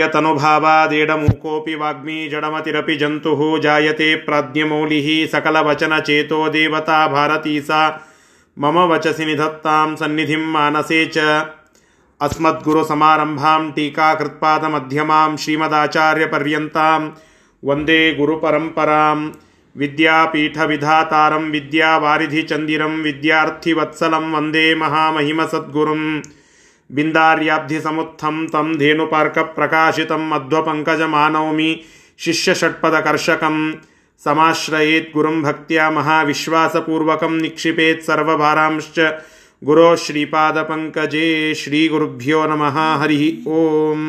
यतनुभावादेडमूकोऽपि वाग्मी जडमतिरपि जन्तुः जायते प्राज्ञमौलिः सकलवचनचेतो देवता भारती सा मम वचसि निधत्तां सन्निधिं मानसे च। अस्मद्गुरुसमारम्भां टीकाकृत्पादमध्यमां श्रीमदाचार्यपर्यन्तां वंदे गुरुपरम्परां। विद्यापीठविधातारं विद्यावारिधिचन्दिरं विद्यार्थिवत्सलं वंदे महामहिमसद्गुरुम्। बिन्दार्याब्धिसमुत्थं तं धेनुपार्कप्रकाशितं मध्वपङ्कजमानौमि शिष्यषट्पदकर्षकं समाश्रयेत् गुरुं भक्त्या महाविश्वासपूर्वकं निक्षिपेत् सर्वभारांश्च ಗುರೋ ಶ್ರೀಪಾದ ಪಂಕಜೇ ಶ್ರೀ ಗುರುಭ್ಯೋ ನಮಃ ಹರಿ ಓಂ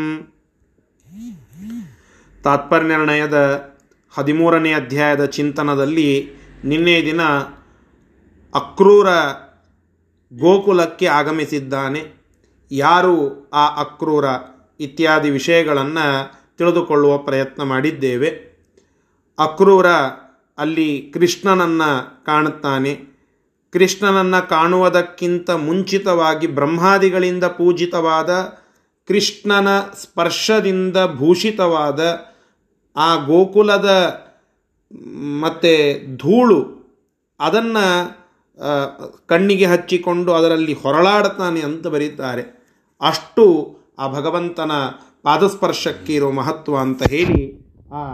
ತಾತ್ಪರ್ಯನಿರ್ಣಯದ ಹದಿಮೂರನೇ ಅಧ್ಯಾಯದ ಚಿಂತನದಲ್ಲಿ ನಿನ್ನೆ ದಿನ ಅಕ್ರೂರ ಗೋಕುಲಕ್ಕೆ ಆಗಮಿಸಿದ್ದಾನೆ ಯಾರು ಆ ಅಕ್ರೂರ ಇತ್ಯಾದಿ ವಿಷಯಗಳನ್ನು ತಿಳಿದುಕೊಳ್ಳುವ ಪ್ರಯತ್ನ ಮಾಡಿದ್ದೇವೆ. ಅಕ್ರೂರ ಅಲ್ಲಿ ಕೃಷ್ಣನನ್ನು ಕಾಣುತ್ತಾನೆ. ಕೃಷ್ಣನನ್ನು ಕಾಣುವುದಕ್ಕಿಂತ ಮುಂಚಿತವಾಗಿ ಬ್ರಹ್ಮಾದಿಗಳಿಂದ ಪೂಜಿತವಾದ ಕೃಷ್ಣನ ಸ್ಪರ್ಶದಿಂದ ಭೂಷಿತವಾದ ಆ ಗೋಕುಲದ ಮತ್ತು ಧೂಳು ಅದನ್ನು ಕಣ್ಣಿಗೆ ಹಚ್ಚಿಕೊಂಡು ಅದರಲ್ಲಿ ಹೊರಳಾಡ್ತಾನೆ ಅಂತ ಬರೀತಾರೆ. ಅಷ್ಟು ಆ ಭಗವಂತನ ಪಾದಸ್ಪರ್ಶಕ್ಕೆ ಇರೋ ಮಹತ್ವ ಅಂತ ಹೇಳಿ ಆ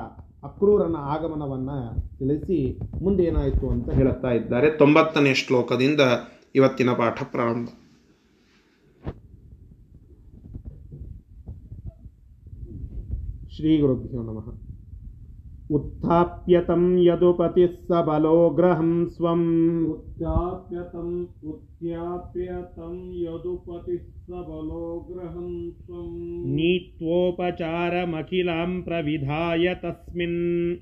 ಅಕ್ರೂರನ ಆಗಮನವನ್ನು ತಿಳಿಸಿ ಮುಂದೇನಾಯಿತು ಅಂತ ಹೇಳುತ್ತಾ ಇದ್ದಾರೆ. ತೊಂಬತ್ತನೇ ಶ್ಲೋಕದಿಂದ ಇವತ್ತಿನ ಪಾಠ ಪ್ರಾರಂಭ. ಶ್ರೀ ಗುರುಭ್ಯೋ ನಮಃ. उत्थाप्यतं यदुपतिः सबलोग्रहं स्वम्। उत्थाप्यतम् उत्थाप्यतं यदुपतिः सबलोग्रहं स्वम्। नीत्वोपचारमखिलां प्रविधाय तस्मिन्।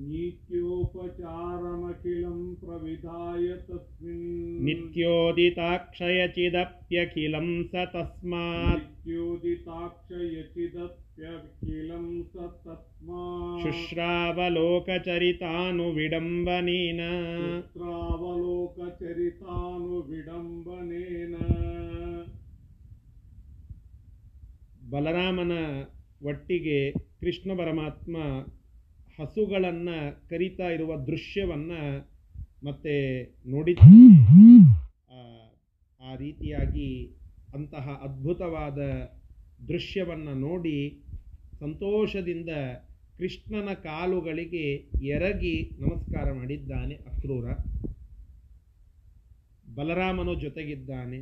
नीत्योपचारमखिलं प्रविधाय तस्मिन्। नित्योदिताक्षयचिदप्यखिलं स तस्मात्। नित्योदिताक्षयचिदप्यखिलं स तस्मात् शुश्रावलोकचरितानुविडम्बनेन शुश्रावलोकचरितानुविडम्बनेन ಬಲರಾಮನ ಒಟ್ಟಿಗೆ ಕೃಷ್ಣ ಪರಮಾತ್ಮ ಹಸುಗಳನ್ನು ಕರಿತಾ ಇರುವ ದೃಶ್ಯವನ್ನು ಮತ್ತೆ ನೋಡಿದ ಆ ರೀತಿಯಾಗಿ ಅಂತಹ ಅದ್ಭುತವಾದ ದೃಶ್ಯವನ್ನು ನೋಡಿ ಸಂತೋಷದಿಂದ ಕೃಷ್ಣನ ಕಾಲುಗಳಿಗೆ ಎರಗಿ ನಮಸ್ಕಾರ ಮಾಡಿದ್ದಾನೆ ಅಕ್ರೂರ. ಬಲರಾಮನು ಜೊತೆಗಿದ್ದಾನೆ.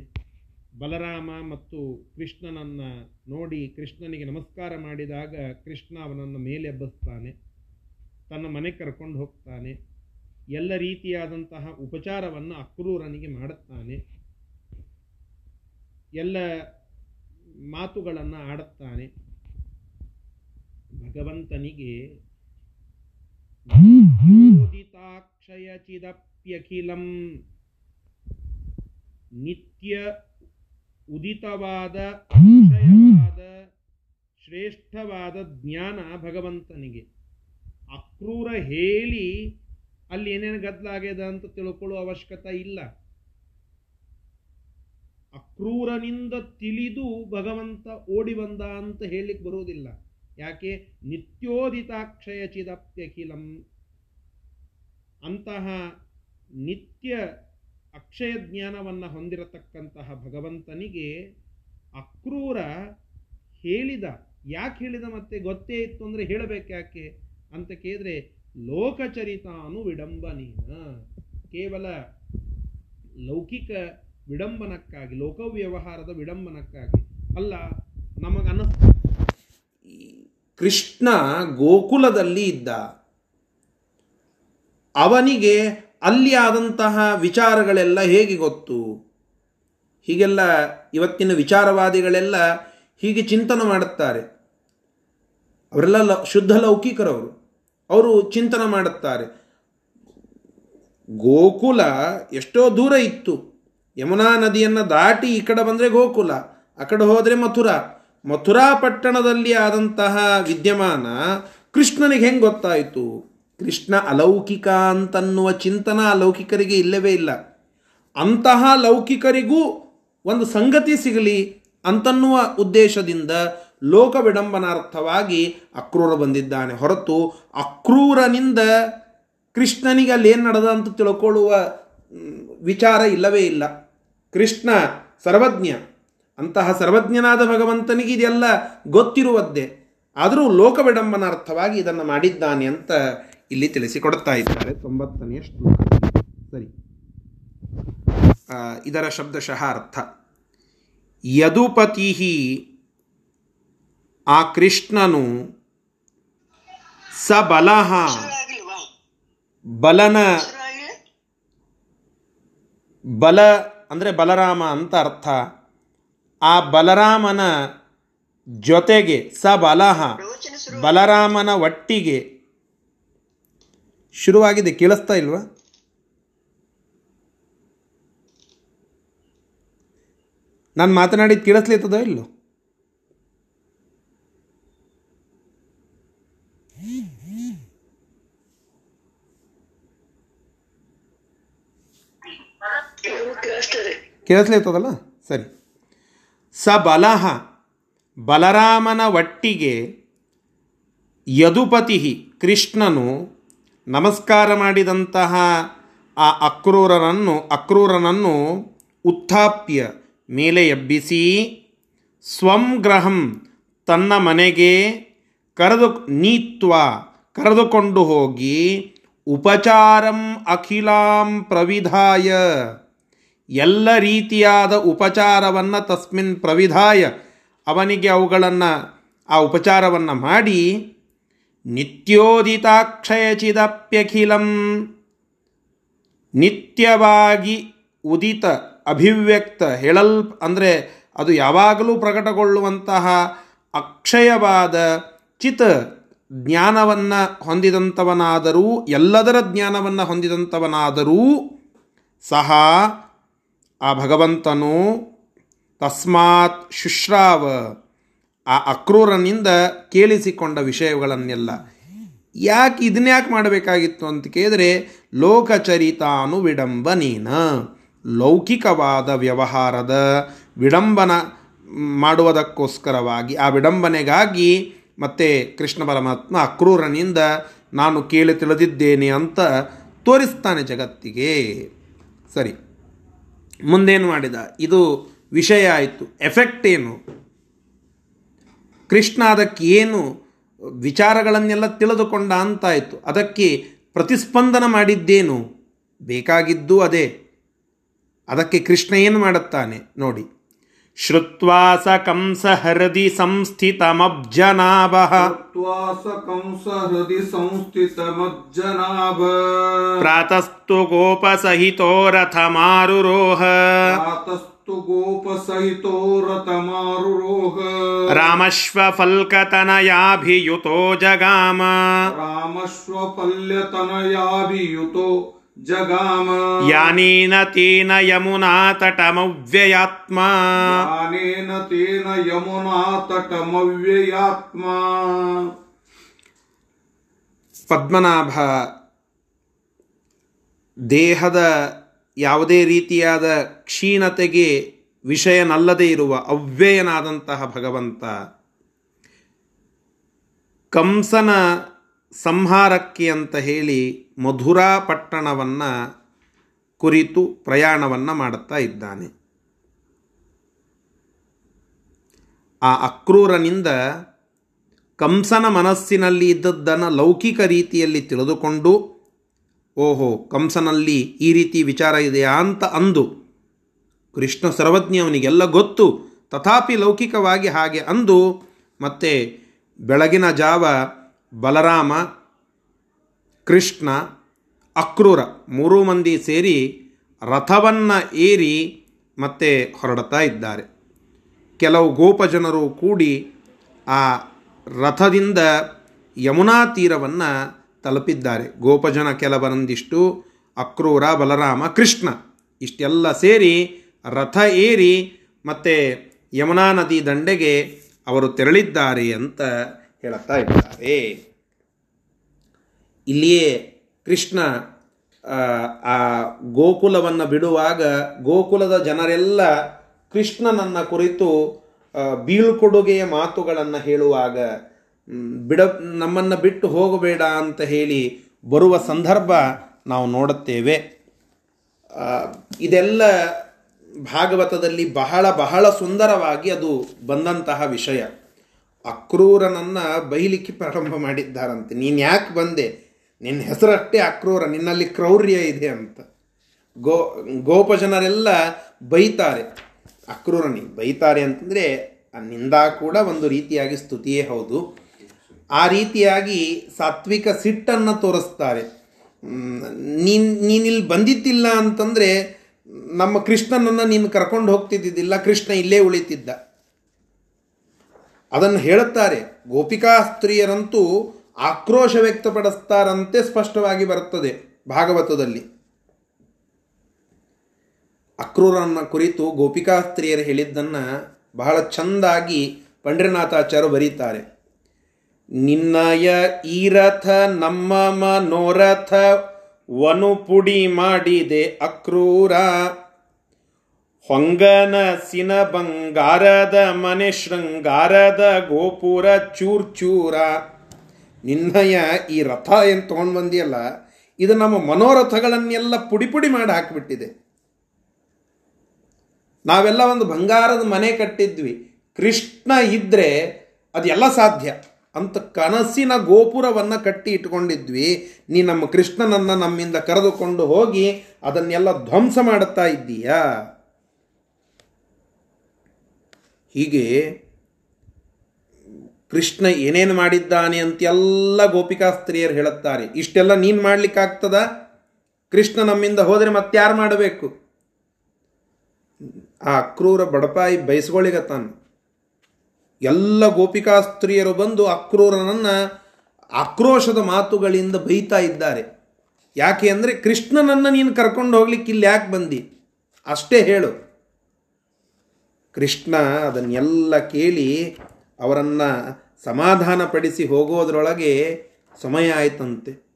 ಬಲರಾಮ ಮತ್ತು ಕೃಷ್ಣನನ್ನು ನೋಡಿ ಕೃಷ್ಣನಿಗೆ ನಮಸ್ಕಾರ ಮಾಡಿದಾಗ ಕೃಷ್ಣ ಅವನನ್ನು ಮೇಲೆ ಎಬ್ಬಿಸ್ತಾನೆ. ತನ್ನ ಮನೆ ಕರ್ಕೊಂಡು ಹೋಗ್ತಾನೆ. ಎಲ್ಲ ರೀತಿಯಾದಂತಹ ಉಪಚಾರವನ್ನು ಅಕ್ರೂರನಿಗೆ ಮಾಡುತ್ತಾನೆ. ಎಲ್ಲ ಮಾತುಗಳನ್ನು ಆಡುತ್ತಾನೆ. ಭಗವಂತನಿಗೆ ಚಿದಪ್ಯಖಿಲಂ ನಿತ್ಯ ಉದಿತವಾದ ಅಕ್ಷಯವಾದ ಶ್ರೇಷ್ಠವಾದ ಜ್ಞಾನ ಭಗವಂತನಿಗೆ. ಅಕ್ರೂರ ಹೇಳಿ ಅಲ್ಲಿ ಏನೇನು ಗದ್ದಲಾಗ್ಯದ ಅಂತ ತಿಳ್ಕೊಳ್ಳೋ ಅವಶ್ಯಕತೆ ಇಲ್ಲ. ಅಕ್ರೂರನಿಂದ ತಿಳಿದು ಭಗವಂತ ಓಡಿ ಬಂದ ಅಂತ ಹೇಳಲಿಕ್ಕೆ ಬರುವುದಿಲ್ಲ. ಯಾಕೆ? ನಿತ್ಯೋದಿತಾಕ್ಷಯ ಚಿದಪ್ಯಖಿಲಂ ಅಂತಹ ನಿತ್ಯ ಅಕ್ಷಯ ಜ್ಞಾನವನ್ನು ಹೊಂದಿರತಕ್ಕಂತಹ ಭಗವಂತನಿಗೆ ಅಕ್ರೂರ ಹೇಳಿದ, ಯಾಕೆ ಹೇಳಿದ ಮತ್ತೆ ಗೊತ್ತೇ ಇತ್ತು ಅಂದರೆ ಹೇಳಬೇಕು ಯಾಕೆ? ಅಂತ ಕೇಳಿದ್ರೆ, ಲೋಕಚರಿತಾನು ವಿಡಂಬನೇನ. ಕೇವಲ ಲೌಕಿಕ ವಿಡಂಬನಕ್ಕಾಗಿ, ಲೋಕವ್ಯವಹಾರದ ವಿಡಂಬನಕ್ಕಾಗಿ ಅಲ್ಲ ನಮಗನ್ನ ಕೃಷ್ಣ ಗೋಕುಲದಲ್ಲಿ ಇದ್ದ. ಅವನಿಗೆ ಅಲ್ಲಿ ಆದಂತಹ ವಿಚಾರಗಳೆಲ್ಲ ಹೇಗೆ ಗೊತ್ತು? ಹೀಗೆಲ್ಲ ಇವತ್ತಿನ ವಿಚಾರವಾದಿಗಳೆಲ್ಲ ಹೀಗೆ ಚಿಂತನೆ ಮಾಡುತ್ತಾರೆ. ಅವರೆಲ್ಲ ಲ, ಶುದ್ಧ ಲೌಕಿಕರವರು. ಅವರು ಚಿಂತನೆ ಮಾಡುತ್ತಾರೆ. ಗೋಕುಲ ಎಷ್ಟೋ ದೂರ ಇತ್ತು. ಯಮುನಾ ನದಿಯನ್ನು ದಾಟಿ ಈ ಕಡೆ ಬಂದರೆ ಗೋಕುಲ, ಆ ಕಡೆ ಹೋದರೆ ಮಥುರಾ. ಮಥುರಾ ಪಟ್ಟಣದಲ್ಲಿ ಆದಂತಹ ವಿದ್ಯಮಾನ ಕೃಷ್ಣನಿಗೆ ಹೆಂಗೆ ಗೊತ್ತಾಯಿತು? ಕೃಷ್ಣ ಅಲೌಕಿಕ ಅಂತನ್ನುವ ಚಿಂತನ ಲೌಕಿಕರಿಗೆ ಇಲ್ಲವೇ ಇಲ್ಲ. ಅಂತಹ ಲೌಕಿಕರಿಗೂ ಒಂದು ಸಂಗತಿ ಸಿಗಲಿ ಅಂತನ್ನುವ ಉದ್ದೇಶದಿಂದ ಲೋಕ ವಿಡಂಬನಾರ್ಥವಾಗಿ ಅಕ್ರೂರ ಬಂದಿದ್ದಾನೆ. ಹೊರತು ಅಕ್ರೂರನಿಂದ ಕೃಷ್ಣನಿಗೆ ಅಲ್ಲಿ ಏನು ನಡೆದ ಅಂತ ತಿಳ್ಕೊಳ್ಳುವ ವಿಚಾರ ಇಲ್ಲವೇ ಇಲ್ಲ. ಕೃಷ್ಣ ಸರ್ವಜ್ಞ. ಅಂತಹ ಸರ್ವಜ್ಞನಾದ ಭಗವಂತನಿಗೆ ಇದೆಲ್ಲ ಗೊತ್ತಿರುವದ್ದೇ. ಆದರೂ ಲೋಕ ಅರ್ಥವಾಗಿ ಇದನ್ನು ಮಾಡಿದ್ದಾನೆ ಅಂತ ಇಲ್ಲಿ ತಿಳಿಸಿಕೊಡ್ತಾ ಇದ್ದಾರೆ. ತೊಂಬತ್ತನೆಯ ಶ್ಲೋಕ. ಸರಿ. ಇದರ ಶಬ್ದಶಃ ಅರ್ಥ ಯದುಪತಿ ಆ ಕೃಷ್ಣನು ಸ ಬಲಹ ಬಲನ ಬಲ ಅಂದರೆ ಬಲರಾಮ ಅಂತ ಅರ್ಥ. ಆ ಬಲರಾಮನ ಜೊತೆಗೆ ಸಬಲಹ ಬಲಹ ಬಲರಾಮನ ಒಟ್ಟಿಗೆ ಶುರುವಾಗಿದೆ. ಕೇಳಿಸ್ತಾ ಇಲ್ವಾ? ನಾನು ಮಾತನಾಡಿದ್ದು ಕೇಳಿಸ್ಲಿತ್ತದೋ ಇಲ್ಲೋ? ಕೇಳಿಸ್ಲಿತ್ತದಲ್ಲ? ಸರಿ. ಸ ಬಲಹ ಬಲರಾಮನ ಒಟ್ಟಿಗೆ ಯದುಪತಿ ಕೃಷ್ಣನು ನಮಸ್ಕಾರ ಮಾಡಿದಂತಹ ಆ ಅಕ್ರೂರನನ್ನು ಅಕ್ರೂರನನ್ನು ಉತ್ಥಾಪ್ಯ ಮೇಲೆ ಎಬ್ಬಿಸಿ ಸ್ವಂ ಗ್ರಹಂ ತನ್ನ ಮನೆಗೆ ಕರೆದು ನೀತ್ವ, ಕರೆದುಕೊಂಡು ಹೋಗಿ ಉಪಚಾರಂ ಅಖಿಲಾಂ ಪ್ರವಿಧಾಯ. ಎಲ್ಲ ರೀತಿಯಾದ ಉಪಚಾರವನ್ನು ತಸ್ಮಿನ್ ಪ್ರವಿಧಾಯ, ಅವನಿಗೆ ಅವುಗಳನ್ನು ಆ ಉಪಚಾರವನ್ನು ಮಾಡಿ, ನಿತ್ಯೋದಿತಾಕ್ಷಯಚಿದಪ್ಯಖಿಲಂ, ನಿತ್ಯವಾಗಿ ಉದಿತ, ಅಭಿವ್ಯಕ್ತ, ಹೇಳಲ್, ಅಂದರೆ ಅದು ಯಾವಾಗಲೂ ಪ್ರಕಟಗೊಳ್ಳುವಂತಹ ಅಕ್ಷಯವಾದ ಚಿತ್ ಜ್ಞಾನವನ್ನು ಹೊಂದಿದಂಥವನಾದರೂ, ಎಲ್ಲದರ ಜ್ಞಾನವನ್ನು ಹೊಂದಿದಂಥವನಾದರೂ ಸಹ ಆ ಭಗವಂತನು ತಸ್ಮಾತ್ ಶುಶ್ರಾವ, ಆ ಅಕ್ರೂರನಿಂದ ಕೇಳಿಸಿಕೊಂಡ ವಿಷಯಗಳನ್ನೆಲ್ಲ. ಯಾಕೆ ಇದನ್ನ ಯಾಕೆ ಮಾಡಬೇಕಾಗಿತ್ತು ಅಂತ ಕೇಳಿದರೆ, ಲೋಕಚರಿತಾನು ವಿಡಂಬನೇನ ಲೌಕಿಕವಾದ ವ್ಯವಹಾರದ ವಿಡಂಬನ ಮಾಡುವುದಕ್ಕೋಸ್ಕರವಾಗಿ, ಆ ವಿಡಂಬನೆಗಾಗಿ ಮತ್ತೆ ಕೃಷ್ಣ ಪರಮಾತ್ಮ ಅಕ್ರೂರನಿಂದ ನಾನು ಕೇಳಿ ತಿಳಿದಿದ್ದೇನೆ ಅಂತ ತೋರಿಸ್ತಾನೆ ಜಗತ್ತಿಗೆ. ಸರಿ. ಮುಂದೇನು ಮಾಡಿದ? ಇದು ವಿಷಯ ಆಯಿತು. ಎಫೆಕ್ಟ್ ಏನು? ಕೃಷ್ಣ ಅದಕ್ಕೆ ಏನು ವಿಚಾರಗಳನ್ನೆಲ್ಲ ತಿಳಿದುಕೊಂಡ ಅಂತಾಯಿತು. ಅದಕ್ಕೆ ಪ್ರತಿಸ್ಪಂದನ ಮಾಡಿದ್ದೇನು? ಬೇಕಾಗಿದ್ದು ಅದೇ. ಅದಕ್ಕೆ ಕೃಷ್ಣ ಏನು ಮಾಡುತ್ತಾನೆ? ನೋಡಿ. श्रुत्वा स कंसहृदि संस्थितमब्जनाभः श्रुत्वा स कंसहृदि संस्थितमब्जनाभ प्रातस्तु गोपसहितो रथमारुरोह प्रातस्तु गोपसहितो रथमारुरोह रामश्वफल्कतनयाभियुतो जगाम रामश्वफल्यतनयाभियुतो जगाम ಯಾನೇನ ತೇನ ಯಮುನಾ ತಟಮವ್ಯಯಾತ್ಮ ज्ञानेन तेन यमुना तटमव्ययात्मा ಪದ್ಮನಾಭ ದೇಹದ ಯಾವುದೇ ರೀತಿಯಾದ ಕ್ಷೀಣತೆಗೆ ವಿಷಯನಲ್ಲದೆ ಇರುವ ಅವ್ಯಯನಾದಂತಹ ಭಗವಂತ ಕಂಸನ ಸಂಹಾರಕ್ಕೆ ಅಂತ ಹೇಳಿ ಮಧುರಾ ಪಟ್ಟಣವನ್ನು ಕುರಿತು ಪ್ರಯಾಣವನ್ನು ಮಾಡುತ್ತಾ ಇದ್ದಾನೆ. ಆ ಅಕ್ರೂರನಿಂದ ಕಂಸನ ಮನಸ್ಸಿನಲ್ಲಿ ಇದ್ದದ್ದನ್ನು ಲೌಕಿಕ ರೀತಿಯಲ್ಲಿ ತಿಳಿದುಕೊಂಡು, ಓಹೋ, ಕಂಸನಲ್ಲಿ ಈ ರೀತಿ ವಿಚಾರ ಇದೆಯಾ ಅಂತ ಅಂದು ಕೃಷ್ಣ ಸರ್ವಜ್ಞ ಅವನಿಗೆಲ್ಲ ಗೊತ್ತು. ತಥಾಪಿ ಲೌಕಿಕವಾಗಿ ಹಾಗೆ ಅಂದು ಮತ್ತೆ ಬೆಳಗಿನ ಜಾವ ಬಲರಾಮ ಕೃಷ್ಣ, ಅಕ್ರೂರ ಮೂರು ಮಂದಿ ಸೇರಿ ರಥವನ್ನು ಏರಿ ಮತ್ತೆ ಹೊರಡ್ತಾ ಇದ್ದಾರೆ. ಕೆಲವು ಗೋಪಜನರು ಕೂಡಿ ಆ ರಥದಿಂದ ಯಮುನಾ ತೀರವನ್ನು ತಲುಪಿದ್ದಾರೆ. ಗೋಪಜನ ಕೆಲವರೊಂದಿಷ್ಟು ಅಕ್ರೂರ, ಬಲರಾಮ, ಕೃಷ್ಣ ಇಷ್ಟೆಲ್ಲ ಸೇರಿ ರಥ ಏರಿ ಮತ್ತು ಯಮುನಾ ನದಿ ದಂಡೆಗೆ ಅವರು ತೆರಳಿದ್ದಾರೆ ಅಂತ ಹೇಳುತ್ತಾ ಇದ್ದಾರೆ. ಇಲ್ಲಿಯೇ ಕೃಷ್ಣ ಆ, ಗೋಕುಲವನ್ನು ಬಿಡುವಾಗ ಗೋಕುಲದ ಜನರೆಲ್ಲ ಕೃಷ್ಣನನ್ನ ಕುರಿತು ಬೀಳ್ಕೊಡುಗೆಯ ಮಾತುಗಳನ್ನು ಹೇಳುವಾಗ ಬಿಡ ನಮ್ಮನ್ನು ಬಿಟ್ಟು ಹೋಗಬೇಡ ಅಂತ ಹೇಳಿ ಬರುವ ಸಂದರ್ಭ ನಾವು ನೋಡುತ್ತೇವೆ. ಇದೆಲ್ಲ ಭಾಗವತದಲ್ಲಿ ಬಹಳ ಬಹಳ ಸುಂದರವಾಗಿ ಅದು ಬಂದಂತಹ ವಿಷಯ. ಅಕ್ರೂರನನ್ನು ಬೈಲಿಕ್ಕೆ ಪ್ರಾರಂಭ ಮಾಡಿದ್ದಾರಂತೆ. ನೀನು ಯಾಕೆ ಬಂದೆ? ನಿನ್ನ ಹೆಸರಷ್ಟೇ ಅಕ್ರೂರ ನಿನ್ನಲ್ಲಿ ಕ್ರೌರ್ಯ ಇದೆ ಅಂತ. ಗೋ, ಗೋಪ ಜನರೆಲ್ಲ ಬೈತಾರೆ. ಅಕ್ರೂರನಿ, ಬೈತಾರೆ ಅಂತಂದರೆ ನಿಂದ ಕೂಡ ಒಂದು ರೀತಿಯಾಗಿ ಸ್ತುತಿಯೇ ಹೌದು. ಆ ರೀತಿಯಾಗಿ ಸಾತ್ವಿಕ ಸಿಟ್ಟನ್ನು ತೋರಿಸ್ತಾರೆ. ನೀನ್, ನೀನಿಲ್ಲಿ ಬಂದಿದ್ದಿಲ್ಲ ಅಂತಂದರೆ ನಮ್ಮ ಕೃಷ್ಣನನ್ನು ನೀನು ಕರ್ಕೊಂಡು ಹೋಗ್ತಿದ್ದಿದ್ದಿಲ್ಲ, ಕೃಷ್ಣ ಇಲ್ಲೇ ಉಳಿತಿದ್ದ. ಅದನ್ನು ಹೇಳುತ್ತಾರೆ. ಗೋಪಿಕಾ ಸ್ತ್ರೀಯರಂತೂ ಆಕ್ರೋಶ ವ್ಯಕ್ತಪಡಿಸ್ತಾರಂತೆ ಸ್ಪಷ್ಟವಾಗಿ ಬರುತ್ತದೆ ಭಾಗವತದಲ್ಲಿ. ಅಕ್ರೂರನ ಕುರಿತು ಗೋಪಿಕಾಸ್ತ್ರೀಯರು ಹೇಳಿದ್ದನ್ನು ಬಹಳ ಚಂದಾಗಿ ಪಂಡ್ರನಾಥಾಚಾರ್ಯ ಬರೀತಾರೆ. ನಿನ್ನಯ ಈ ರಥ ನಮ್ಮ ಮನೋರಥ, ವನು ಪುಡಿ ಮಾಡಿದೆ ಅಕ್ರೂರ. ಹೊಂಗನ ಸಿನ ಬಂಗಾರದ ಮನೆ ಶೃಂಗಾರದ ಗೋಪುರ ಚೂರ್ ಚೂರ ನಿನ್ನಯ ಈ ರಥ ಏನು ತೊಗೊಂಡು ಬಂದಿಯಲ್ಲ, ಇದು ನಮ್ಮ ಮನೋರಥಗಳನ್ನೆಲ್ಲ ಪುಡಿ ಪುಡಿ ಮಾಡಿ ಹಾಕಿಬಿಟ್ಟಿದೆ. ನಾವೆಲ್ಲ ಒಂದು ಬಂಗಾರದ ಮನೆ ಕಟ್ಟಿದ್ವಿ. ಕೃಷ್ಣ ಇದ್ದರೆ ಅದೆಲ್ಲ ಸಾಧ್ಯ. ಅಂತ ಕನಸಿನ ಗೋಪುರವನ್ನು ಕಟ್ಟಿ ಇಟ್ಕೊಂಡಿದ್ವಿ. ನೀ ನಮ್ಮ ಕೃಷ್ಣನನ್ನು ನಮ್ಮಿಂದ ಕರೆದುಕೊಂಡು ಹೋಗಿ ಅದನ್ನೆಲ್ಲ ಧ್ವಂಸ ಮಾಡುತ್ತಾ ಇದ್ದೀಯಾ? ಹೀಗೆ ಕೃಷ್ಣ ಏನೇನು ಮಾಡಿದ್ದಾನೆ ಅಂತೆಲ್ಲ ಗೋಪಿಕಾ ಸ್ತ್ರೀಯರು ಹೇಳುತ್ತಾರೆ. ಇಷ್ಟೆಲ್ಲ ನೀನು ಮಾಡಲಿಕ್ಕಾಗ್ತದ? ಕೃಷ್ಣ ನಮ್ಮಿಂದ ಹೋದರೆ ಮತ್ತಾರು ಮಾಡಬೇಕು? ಆ ಅಕ್ರೂರ ಬಡಪಾಯಿ ಬಯಸ್ಕೊಳ್ಳಿಗತ್ತಾನ ಎಲ್ಲ ಗೋಪಿಕಾ ಸ್ತ್ರೀಯರು ಬಂದು ಅಕ್ರೂರನನ್ನು ಆಕ್ರೋಶದ ಮಾತುಗಳಿಂದ ಬೈತಾ ಇದ್ದಾರೆ. ಯಾಕೆ ಅಂದರೆ ಕೃಷ್ಣನನ್ನು ನೀನು ಕರ್ಕೊಂಡು ಹೋಗ್ಲಿಕ್ಕೆ ಇಲ್ಲಿ ಯಾಕೆ ಬಂದಿ? ಅಷ್ಟೇ ಹೇಳು. ಕೃಷ್ಣ ಅದನ್ನೆಲ್ಲ ಕೇಳಿ ಅವರನ್ನು ಸಮಾಧಾನಪಡಿಸಿ ಹೋಗೋದ್ರೊಳಗೆ ಸಮಯ ಆಯ್ತಂತೆ.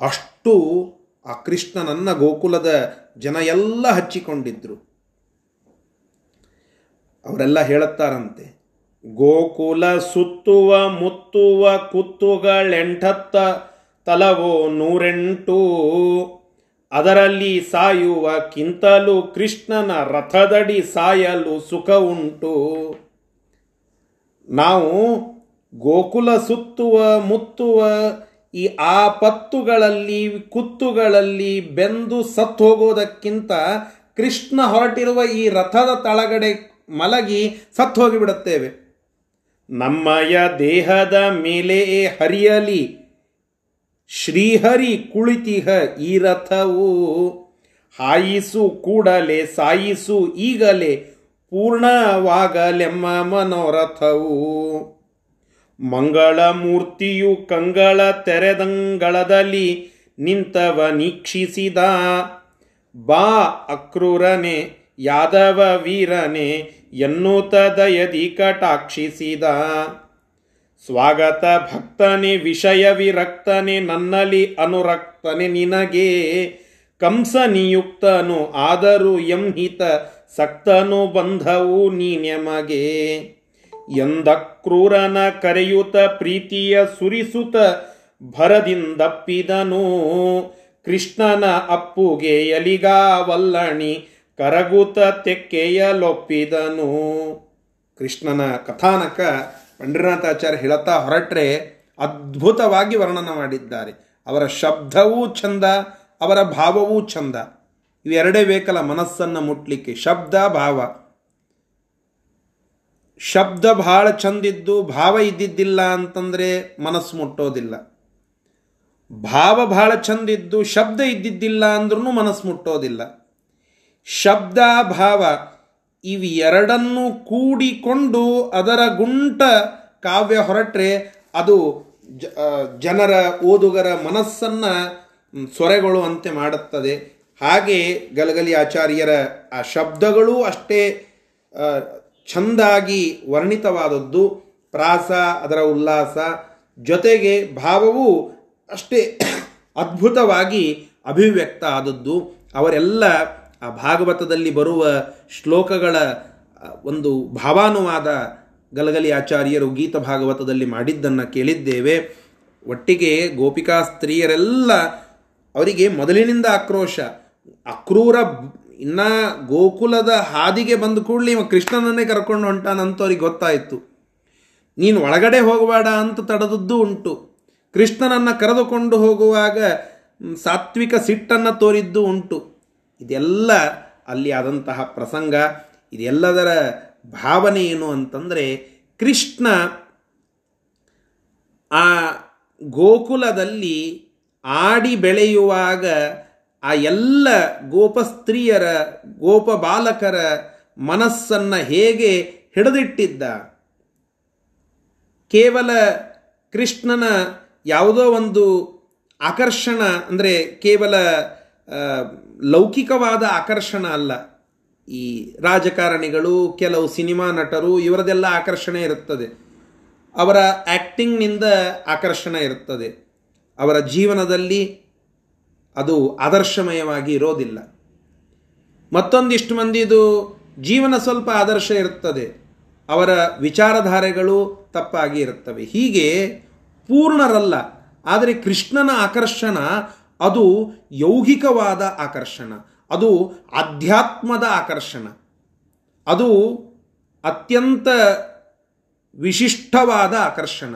ಅಷ್ಟು ಆ ಕೃಷ್ಣನನ್ನ ಗೋಕುಲದ ಜನ ಎಲ್ಲ ಹಚ್ಚಿಕೊಂಡಿದ್ರು. ಅವರೆಲ್ಲ ಹೇಳುತ್ತಾರಂತೆ, ಗೋಕುಲ ಸುತ್ತುವ, ಮುತ್ತುವ ಕುತ್ತುಗಳೆಂಟತ್ತ ತಲವೋ ನೂರೆಂಟು. ಅದರಲ್ಲಿ ಸಾಯುವ ಕಿಂತಲೂ ಕೃಷ್ಣನ ರಥದಡಿ ಸಾಯಲು ಸುಖ ಉಂಟು ನಾವು ಗೋಕುಲ ಸುತ್ತುವ, ಮುತ್ತುವ, ಈ ಆ ಪತ್ತುಗಳಲ್ಲಿ, ಕುತ್ತುಗಳಲ್ಲಿ ಬೆಂದು ಸತ್ತು ಹೋಗೋದಕ್ಕಿಂತ ಕೃಷ್ಣ ಹೊರಟಿರುವ ಈ ರಥದ ತಳಗಡೆ ಮಲಗಿ ಸತ್ತು ಹೋಗಿಬಿಡುತ್ತೇವೆ. ನಮ್ಮಯ ದೇಹದ ಮೇಲೆ ಹರಿಯಲಿ. ಶ್ರೀಹರಿ ಕುಳಿತಿಹ ಈ ರಥವು. ಹಾಯಿಸು ಕೂಡಲೇ, ಸಾಯಿಸು ಈಗಲೇ. ಪೂರ್ಣವಾಗಲೆಮ್ಮ ಮನೋರಥವು ಮಂಗಳ ಮೂರ್ತಿಯು ಕಂಗಳ ತೆರೆದಂಗಳದಲ್ಲಿ ನಿಂತವ ನೀಕ್ಷಿಸಿದ ಬಾ ಅಕ್ರೂರನೆ, ಯಾದವ ವೀರನೆ ಎನ್ನುತ ದಯದಿ ಕಟಾಕ್ಷಿಸಿದ. ಸ್ವಾಗತ ಭಕ್ತನೆ, ವಿಷಯ ವಿರಕ್ತನೆ, ನನ್ನಲ್ಲಿ ಅನುರಕ್ತನೆ ನಿನಗೆ. ಕಂಸ ನಿಯುಕ್ತನು, ಆದರೂ ಎಂಹಿತ ಸಕ್ತನು ಬಂಧವು ನೀನೆಮಗೆ ಎಂದ ಕ್ರೂರನ ಕರೆಯುತ ಪ್ರೀತಿಯ ಸುರಿಸುತ ಭರದಿಂದಪ್ಪಿದನು. ಕೃಷ್ಣನ ಅಪ್ಪುಗೆ ಯಲಿಗಾವಲ್ಲಣಿ ಕರಗುತ ತೆಕ್ಕೆಯ ತೆಕ್ಕೆಯಲೊಪ್ಪಿದನು ಕೃಷ್ಣನ ಕಥಾನಕ ಪಂಡರನಾಥಾಚಾರ್ಯ ಹೇಳುತ್ತಾ ಹೊರಟ್ರೆ ಅದ್ಭುತವಾಗಿ ವರ್ಣನ ಮಾಡಿದ್ದಾರೆ. ಅವರ ಶಬ್ದವೂ ಚಂದ, ಅವರ ಭಾವವೂ ಚಂದ. ಇವೆರಡೇ ಬೇಕಲ್ಲ ಮನಸ್ಸನ್ನು ಮುಟ್ಲಿಕ್ಕೆ. ಶಬ್ದ, ಭಾವ. ಶಬ್ದ ಭಾಳ ಚಂದಿದ್ದು, ಭಾವ ಇದ್ದಿದ್ದಿಲ್ಲ ಅಂತಂದರೆ ಮನಸ್ಸು ಮುಟ್ಟೋದಿಲ್ಲ. ಭಾವ ಭಾಳ ಚಂದಿದ್ದು, ಶಬ್ದ ಇದ್ದಿದ್ದಿಲ್ಲ ಅಂದ್ರೂ ಮನಸ್ಸು ಮುಟ್ಟೋದಿಲ್ಲ. ಶಬ್ದ, ಭಾವ ಇವು ಎರಡನ್ನೂ ಕೂಡಿಕೊಂಡು ಅದರ ಗುಂಟ ಕಾವ್ಯ ಹೊರಟ್ರೆ ಅದು ಜನರ, ಓದುಗರ ಮನಸ್ಸನ್ನು ಸೊರೆಗೊಳ್ಳುವಂತೆ ಮಾಡುತ್ತದೆ. ಹಾಗೆ ಗಲಗಲಿ ಆಚಾರ್ಯರ ಆ ಶಬ್ದಗಳೂ ಅಷ್ಟೇ ಚಂದಾಗಿ ವರ್ಣಿತವಾದದ್ದು. ಪ್ರಾಸ, ಅದರ ಉಲ್ಲಾಸ, ಜೊತೆಗೆ ಭಾವವೂ ಅಷ್ಟೇ ಅದ್ಭುತವಾಗಿ ಅಭಿವ್ಯಕ್ತ ಆದದ್ದು ಅವರೆಲ್ಲ ಆ ಭಾಗವತದಲ್ಲಿ ಬರುವ ಶ್ಲೋಕಗಳ ಒಂದು ಭಾವಾನುವಾದ ಗಲಗಲಿ ಆಚಾರ್ಯರು ಗೀತ ಭಾಗವತದಲ್ಲಿ ಮಾಡಿದ್ದನ್ನು ಕೇಳಿದ್ದೇವೆ. ಒಟ್ಟಿಗೆ ಗೋಪಿಕಾ ಸ್ತ್ರೀಯರೆಲ್ಲ ಅವರಿಗೆ ಮೊದಲಿನಿಂದ ಆಕ್ರೋಶ ಅಕ್ರೂರ ಇನ್ನ ಗೋಕುಲದ ಹಾದಿಗೆ ಬಂದ ಕೂಡಲೇ ಇವ ಕೃಷ್ಣನನ್ನೇ ಕರ್ಕೊಂಡು ಹೊಂಟಾನಂತ ಅವ್ರಿಗೆ ಗೊತ್ತಾಯಿತು. ನೀನು ಒಳಗಡೆ ಹೋಗಬೇಡ ಅಂತ ತಡೆದದ್ದು ಉಂಟು. ಕೃಷ್ಣನನ್ನು ಕರೆದುಕೊಂಡು ಹೋಗುವಾಗ ಸಾತ್ವಿಕ ಸಿಟ್ಟನ್ನು ತೋರಿದ್ದು ಉಂಟು. ಇದೆಲ್ಲ ಅಲ್ಲಿ ಆದಂತಹ ಪ್ರಸಂಗ, ಇದೆಲ್ಲದರ ಭಾವನೆ ಏನು ಅಂತಂದರೆ, ಕೃಷ್ಣ ಆ ಗೋಕುಲದಲ್ಲಿ ಆಡಿ ಬೆಳೆಯುವಾಗ ಆ ಎಲ್ಲ ಗೋಪಸ್ತ್ರೀಯರ ಗೋಪ ಬಾಲಕರ ಮನಸ್ಸನ್ನು ಹೇಗೆ ಹಿಡಿದಿಟ್ಟಿದ್ದ? ಕೇವಲ ಕೃಷ್ಣನ ಯಾವುದೋ ಒಂದು ಆಕರ್ಷಣ, ಅಂದರೆ ಕೇವಲ ಲೌಕಿಕವಾದ ಆಕರ್ಷಣ ಅಲ್ಲ. ಈ ರಾಜಕಾರಣಿಗಳು, ಕೆಲವು ಸಿನಿಮಾ ನಟರು, ಇವರದೆಲ್ಲ ಆಕರ್ಷಣೆ ಇರುತ್ತದೆ. ಅವರ ಆ್ಯಕ್ಟಿಂಗ್ನಿಂದ ಆಕರ್ಷಣೆ ಇರುತ್ತದೆ. ಅವರ ಜೀವನದಲ್ಲಿ ಅದು ಆದರ್ಶಮಯವಾಗಿ ಇರೋದಿಲ್ಲ. ಮತ್ತೊಂದಿಷ್ಟು ಮಂದಿದು ಜೀವನ ಸ್ವಲ್ಪ ಆದರ್ಶ ಇರುತ್ತದೆ. ಅವರ ವಿಚಾರಧಾರೆಗಳು ತಪ್ಪಾಗಿ ಇರುತ್ತವೆ. ಹೀಗೆ ಪೂರ್ಣರಲ್ಲ, ಆದರೆ ಕೃಷ್ಣನ ಆಕರ್ಷಣ ಅದು ಯೌಗಿಕವಾದ ಆಕರ್ಷಣ, ಅದು ಅಧ್ಯಾತ್ಮದ ಆಕರ್ಷಣ. ಅದು ಅತ್ಯಂತ ವಿಶಿಷ್ಟವಾದ ಆಕರ್ಷಣ.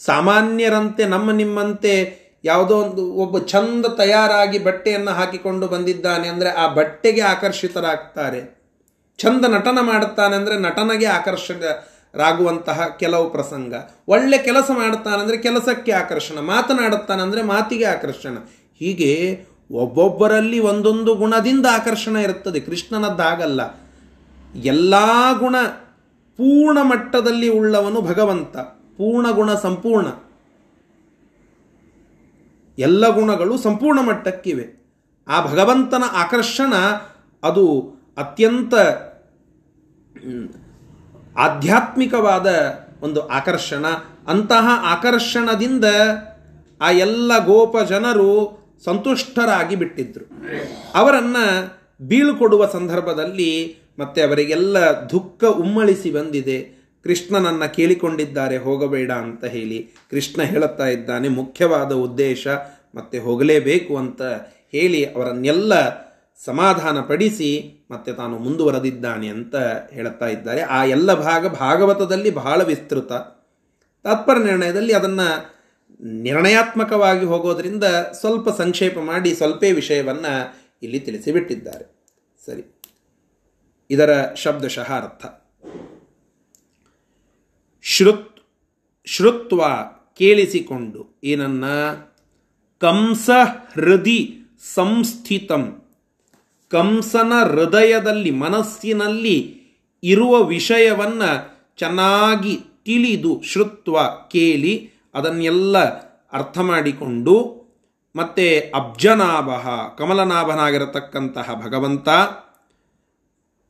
ಸಾಮಾನ್ಯರಂತೆ ನಮ್ಮ ನಿಮ್ಮಂತೆ ಯಾವುದೋ ಒಂದು ಒಬ್ಬ ಚಂದ ತಯಾರಾಗಿ ಬಟ್ಟೆಯನ್ನು ಹಾಕಿಕೊಂಡು ಬಂದಿದ್ದಾನೆ ಅಂದರೆ ಆ ಬಟ್ಟೆಗೆ ಆಕರ್ಷಿತರಾಗ್ತಾರೆ. ಚಂದ ನಟನ ಮಾಡುತ್ತಾನೆ ಅಂದರೆ ನಟನೆಗೆ ಆಕರ್ಷಕರಾಗುವಂತಹ ಕೆಲವು ಪ್ರಸಂಗ. ಒಳ್ಳೆ ಕೆಲಸ ಮಾಡುತ್ತಾನಂದರೆ ಕೆಲಸಕ್ಕೆ ಆಕರ್ಷಣ. ಮಾತನಾಡುತ್ತಾನಂದರೆ ಮಾತಿಗೆ ಆಕರ್ಷಣ. ಹೀಗೆ ಒಬ್ಬೊಬ್ಬರಲ್ಲಿ ಒಂದೊಂದು ಗುಣದಿಂದ ಆಕರ್ಷಣ ಇರುತ್ತದೆ. ಕೃಷ್ಣನದ್ದಾಗಲ್ಲ. ಎಲ್ಲ ಗುಣ ಪೂರ್ಣ ಮಟ್ಟದಲ್ಲಿ ಉಳ್ಳವನು ಭಗವಂತ. ಪೂರ್ಣ ಗುಣ ಸಂಪೂರ್ಣ. ಎಲ್ಲ ಗುಣಗಳು ಸಂಪೂರ್ಣ ಮಟ್ಟಕ್ಕಿವೆ. ಆ ಭಗವಂತನ ಆಕರ್ಷಣ ಅದು ಅತ್ಯಂತ ಆಧ್ಯಾತ್ಮಿಕವಾದ ಒಂದು ಆಕರ್ಷಣ. ಅಂತಹ ಆಕರ್ಷಣದಿಂದ ಆ ಎಲ್ಲ ಗೋಪ ಜನರು ಸಂತುಷ್ಟರಾಗಿ ಬಿಟ್ಟಿದ್ದರು ಅವರನ್ನು ಬೀಳ್ಕೊಡುವ ಸಂದರ್ಭದಲ್ಲಿ ಮತ್ತೆ ಅವರಿಗೆಲ್ಲ ದುಃಖ ಉಮ್ಮಳಿಸಿ ಬಂದಿದೆ. ಕೃಷ್ಣನನ್ನು ಕೇಳಿಕೊಂಡಿದ್ದಾರೆ ಹೋಗಬೇಡ ಅಂತ ಹೇಳಿ ಕೃಷ್ಣ ಹೇಳುತ್ತಾ ಇದ್ದಾನೆ, ಮುಖ್ಯವಾದ ಉದ್ದೇಶ ಮತ್ತೆ ಹೋಗಲೇಬೇಕು ಅಂತ ಹೇಳಿ ಅವರನ್ನೆಲ್ಲ ಸಮಾಧಾನ ಪಡಿಸಿ ಮತ್ತೆ ತಾನು ಮುಂದುವರೆದಿದ್ದಾನೆ ಅಂತ ಹೇಳುತ್ತಾ ಇದ್ದಾರೆ. ಆ ಎಲ್ಲ ಭಾಗ ಭಾಗವತದಲ್ಲಿ ಬಹಳ ವಿಸ್ತೃತ. ತಾತ್ಪರ್ಯ ನಿರ್ಣಯದಲ್ಲಿ ಅದನ್ನು ನಿರ್ಣಯಾತ್ಮಕವಾಗಿ ಹೋಗೋದರಿಂದ ಸ್ವಲ್ಪ ಸಂಕ್ಷೇಪ ಮಾಡಿ ಸ್ವಲ್ಪೇ ವಿಷಯವನ್ನು ಇಲ್ಲಿ ತಿಳಿಸಿಬಿಟ್ಟಿದ್ದಾರೆ. ಸರಿ. ಇದರ ಶಬ್ದಶಃ ಅರ್ಥ. ಶ್ರುತ್, ಶ್ರುತ್ವ ಕೇಳಿಸಿಕೊಂಡು, ಏನನ್ನ? ಕಂಸ ಹೃದಿ ಸಂಸ್ಥಿತಂ. ಕಂಸನ ಹೃದಯದಲ್ಲಿ, ಮನಸ್ಸಿನಲ್ಲಿ ಇರುವ ವಿಷಯವನ್ನು ಚೆನ್ನಾಗಿ ತಿಳಿದು ಶ್ರುತ್ವ ಕೇಳಿ, ಅದನ್ನೆಲ್ಲ ಅರ್ಥ ಮಾಡಿಕೊಂಡು, ಮತ್ತೆ ಅಬ್ಜನಾಭ, ಕಮಲನಾಭನಾಗಿರತಕ್ಕಂತಹ ಭಗವಂತ,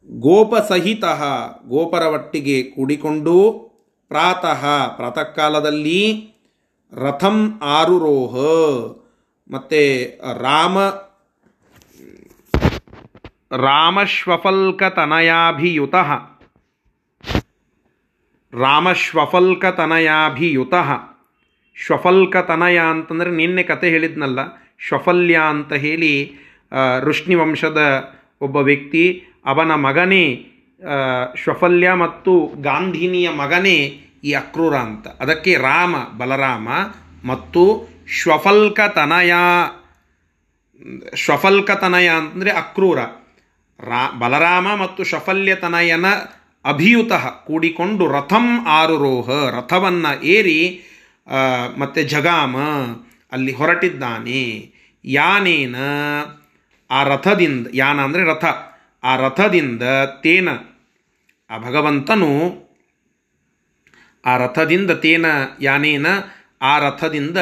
ಗೋಪಸಹಿತ ಗೋಪರ ಒಟ್ಟಿಗೆ ಕೂಡಿಕೊಂಡು ಪ್ರಾತಃ ಪ್ರಾತಃ ಕಾಲದಲ್ಲಿ ರಥಂ ಆರುರೋಹ. ಮತ್ತೆ ರಾಮ ರಾಮಶ್ವಫಲ್ಕತನಯಾಭಿಯುತ. ರಾಮಶ್ವಫಲ್ಕತನಯಾಭಿಯುತ. ಶ್ವಫಲ್ಕತನಯ ಅಂತಂದರೆ ನಿನ್ನೆ ಕತೆ ಹೇಳಿದ್ನಲ್ಲ ಶ್ವಫಲ್ಯ ಅಂತ ಹೇಳಿ ಆ, ಋಷ್ಣಿ ವಂಶದ ಒಬ್ಬ ವ್ಯಕ್ತಿ ಅವನ ಮಗನೇ ಶ್ವಫಲ್ಯ ಮತ್ತು ಗಾಂಧಿನಿಯ ಮಗನೇ ಈ ಅಕ್ರೂರ ಅಂತ. ಅದಕ್ಕೆ ರಾಮ, ಬಲರಾಮ ಮತ್ತು ಶ್ವಫಲ್ಕತನಯ ಶ್ವಫಲ್ಕತನಯ ಅಂದರೆ ಅಕ್ರೂರ. ರಾ, ಬಲರಾಮ ಮತ್ತು ಶಫಲ್ಯತನಯನ ಅಭಿಯುತ ಕೂಡಿಕೊಂಡು ರಥಂ ಆರುರೋಹ ರಥವನ್ನು ಏರಿ ಮತ್ತು ಜಗಾಮ ಅಲ್ಲಿ ಹೊರಟಿದ್ದಾನೆ. ಯಾನೇನ, ಆ ರಥದಿಂದ, ಯಾನ ಅಂದರೆ ರಥ. ಆ ರಥದಿಂದ ತೇನ ಆ ಭಗವಂತನು ಆ ರಥದಿಂದ ತೇನ ಯಾನೇನ ಆ ರಥದಿಂದ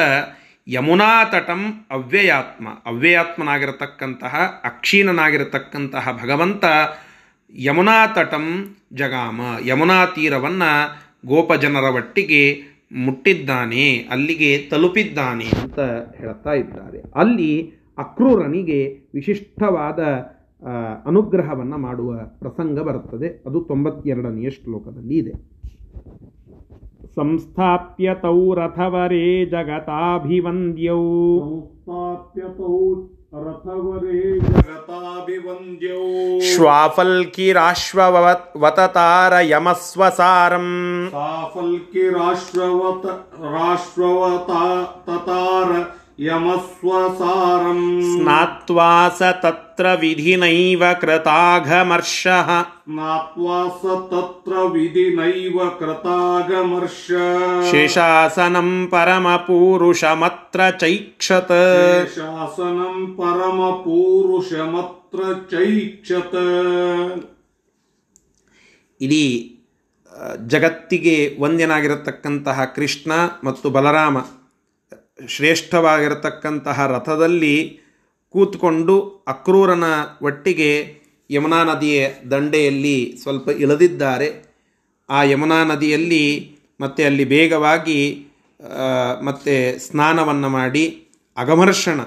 ಯಮುನಾ ತಟಂ ಅವ್ಯಯಾತ್ಮ. ಅವ್ಯಯಾತ್ಮನಾಗಿರತಕ್ಕಂತಹ, ಅಕ್ಷೀಣನಾಗಿರತಕ್ಕಂತಹ ಭಗವಂತ ಯಮುನಾ ತಟಂ ಜಗಾಮ. ಯಮುನಾ ತೀರವನ್ನು ಗೋಪಜನರ ಒಟ್ಟಿಗೆ ಮುಟ್ಟಿದ್ದಾನೆ, ಅಲ್ಲಿಗೆ ತಲುಪಿದ್ದಾನೆ ಅಂತ ಹೇಳ್ತಾ ಇದ್ದಾರೆ. ಅಲ್ಲಿ ಅಕ್ರೂರನಿಗೆ ವಿಶಿಷ್ಟವಾದ ಅನುಗ್ರಹವನ್ನು ಮಾಡುವ ಪ್ರಸಂಗ ಬರುತ್ತದೆ. ಅದು ತೊಂಬತ್ತೆರಡನೆಯ ಶ್ಲೋಕದಲ್ಲಿ ಇದೆ. ಸಂಸ್ಥಾಪ್ಯ ತೌ ರಥವರೇ ಜಗತಾಭಿವಂದ್ಯೌ. ರಥವರೇ ಜಗತಾಭಿವಂದ್ಯೌ. ಶ್ವಾಫಲ್ಕಿರಾಶ್ವವತಾರ ಯಮಸ್ವಸಾರಂ ಸಾಫಲ್ಕಿ ರಾಷ್ಟ್ರವತ ರಾಷ್ಟ್ರವತ ತತಾರ ಯಮಸ್ವಸಾರಂ ಸ್ನಾತ್ವಾಸ ಸ ತತ್ರ ವಿಧಿನೈವ कृताघमर्षः। स्नात्वा ಸ ತತ್ರ ವಿಧಿನೈವ कृताघमर्ष। ಶೇಷಾಸನಂ ಪರಮಪುರುಷಮತ್ರ ಚೈಕ್ಷತ ಶಾಸನಂ ಪರಮ चैक्षत। ಚೈಕ್ಷತ ಇಡೀ ಜಗತ್ತಿಗೆ ವಂದ್ಯನಾಗಿರತಕ್ಕಂತಹ ಕೃಷ್ಣ ಮತ್ತು ಬಲರಾಮ ಶ್ರೇಷ್ಠವಾಗಿರತಕ್ಕಂತಹ ರಥದಲ್ಲಿ ಕೂತ್ಕೊಂಡು ಅಕ್ರೂರನ ಒಟ್ಟಿಗೆ ಯಮುನಾ ನದಿಯ ದಂಡೆಯಲ್ಲಿ ಸ್ವಲ್ಪ ಇಳಿದಿದ್ದಾರೆ. ಆ ಯಮುನಾ ನದಿಯಲ್ಲಿ ಮತ್ತೆ ಅಲ್ಲಿ ಬೇಗವಾಗಿ ಮತ್ತೆ ಸ್ನಾನವನ್ನು ಮಾಡಿ ಅಗಮರ್ಷಣ.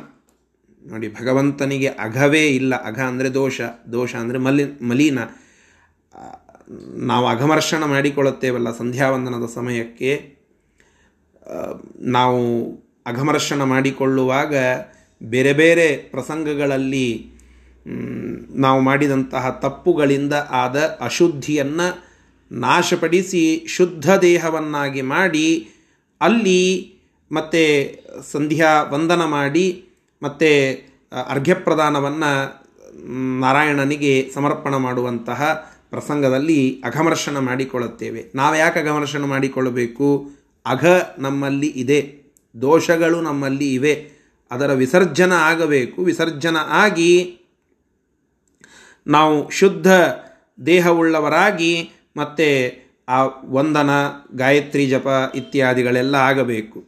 ನೋಡಿ, ಭಗವಂತನಿಗೆ ಅಘವೇ ಇಲ್ಲ. ಅಘ ಅಂದರೆ ದೋಷ ದೋಷ ಅಂದರೆ ಮಲಿ, ಮಲೀನ. ನಾವು ಅಘಮರ್ಷಣ ಮಾಡಿಕೊಳ್ಳುತ್ತೇವಲ್ಲ ಸಂಧ್ಯಾವಂದನದ ಸಮಯಕ್ಕೆ. ನಾವು ಅಘಮರ್ಷಣ ಮಾಡಿಕೊಳ್ಳುವಾಗ ಬೇರೆ ಬೇರೆ ಪ್ರಸಂಗಗಳಲ್ಲಿ ನಾವು ಮಾಡಿದಂತಹ ತಪ್ಪುಗಳಿಂದ ಆದ ಅಶುದ್ಧಿಯನ್ನು ನಾಶಪಡಿಸಿ ಶುದ್ಧ ದೇಹವನ್ನಾಗಿ ಮಾಡಿ, ಅಲ್ಲಿ ಮತ್ತೆ ಸಂಧ್ಯಾ ವಂದನ ಮಾಡಿ, ಮತ್ತೆ ಅರ್ಘ್ಯಪ್ರದಾನವನ್ನು ನಾರಾಯಣನಿಗೆ ಸಮರ್ಪಣ ಮಾಡುವಂತಹ ಪ್ರಸಂಗದಲ್ಲಿ ಅಘಮರ್ಷಣ ಮಾಡಿಕೊಳ್ಳುತ್ತೇವೆ. ನಾವು ಯಾಕೆ ಅಘಮರ್ಷಣ ಮಾಡಿಕೊಳ್ಳಬೇಕು? ಅಘ ನಮ್ಮಲ್ಲಿ ಇದೆ. ದೋಷಗಳು ನಮ್ಮಲ್ಲಿ ಇವೆ. ಅದರ ವಿಸರ್ಜನ ಆಗಬೇಕು. ವಿಸರ್ಜನ ಆಗಿ ನಾವು ಶುದ್ಧ ದೇಹವುಳ್ಳವರಾಗಿ ಮತ್ತೆ ಆ ವಂದನ, ಗಾಯತ್ರಿ ಜಪ ಇತ್ಯಾದಿಗಳೆಲ್ಲ ಆಗಬೇಕು.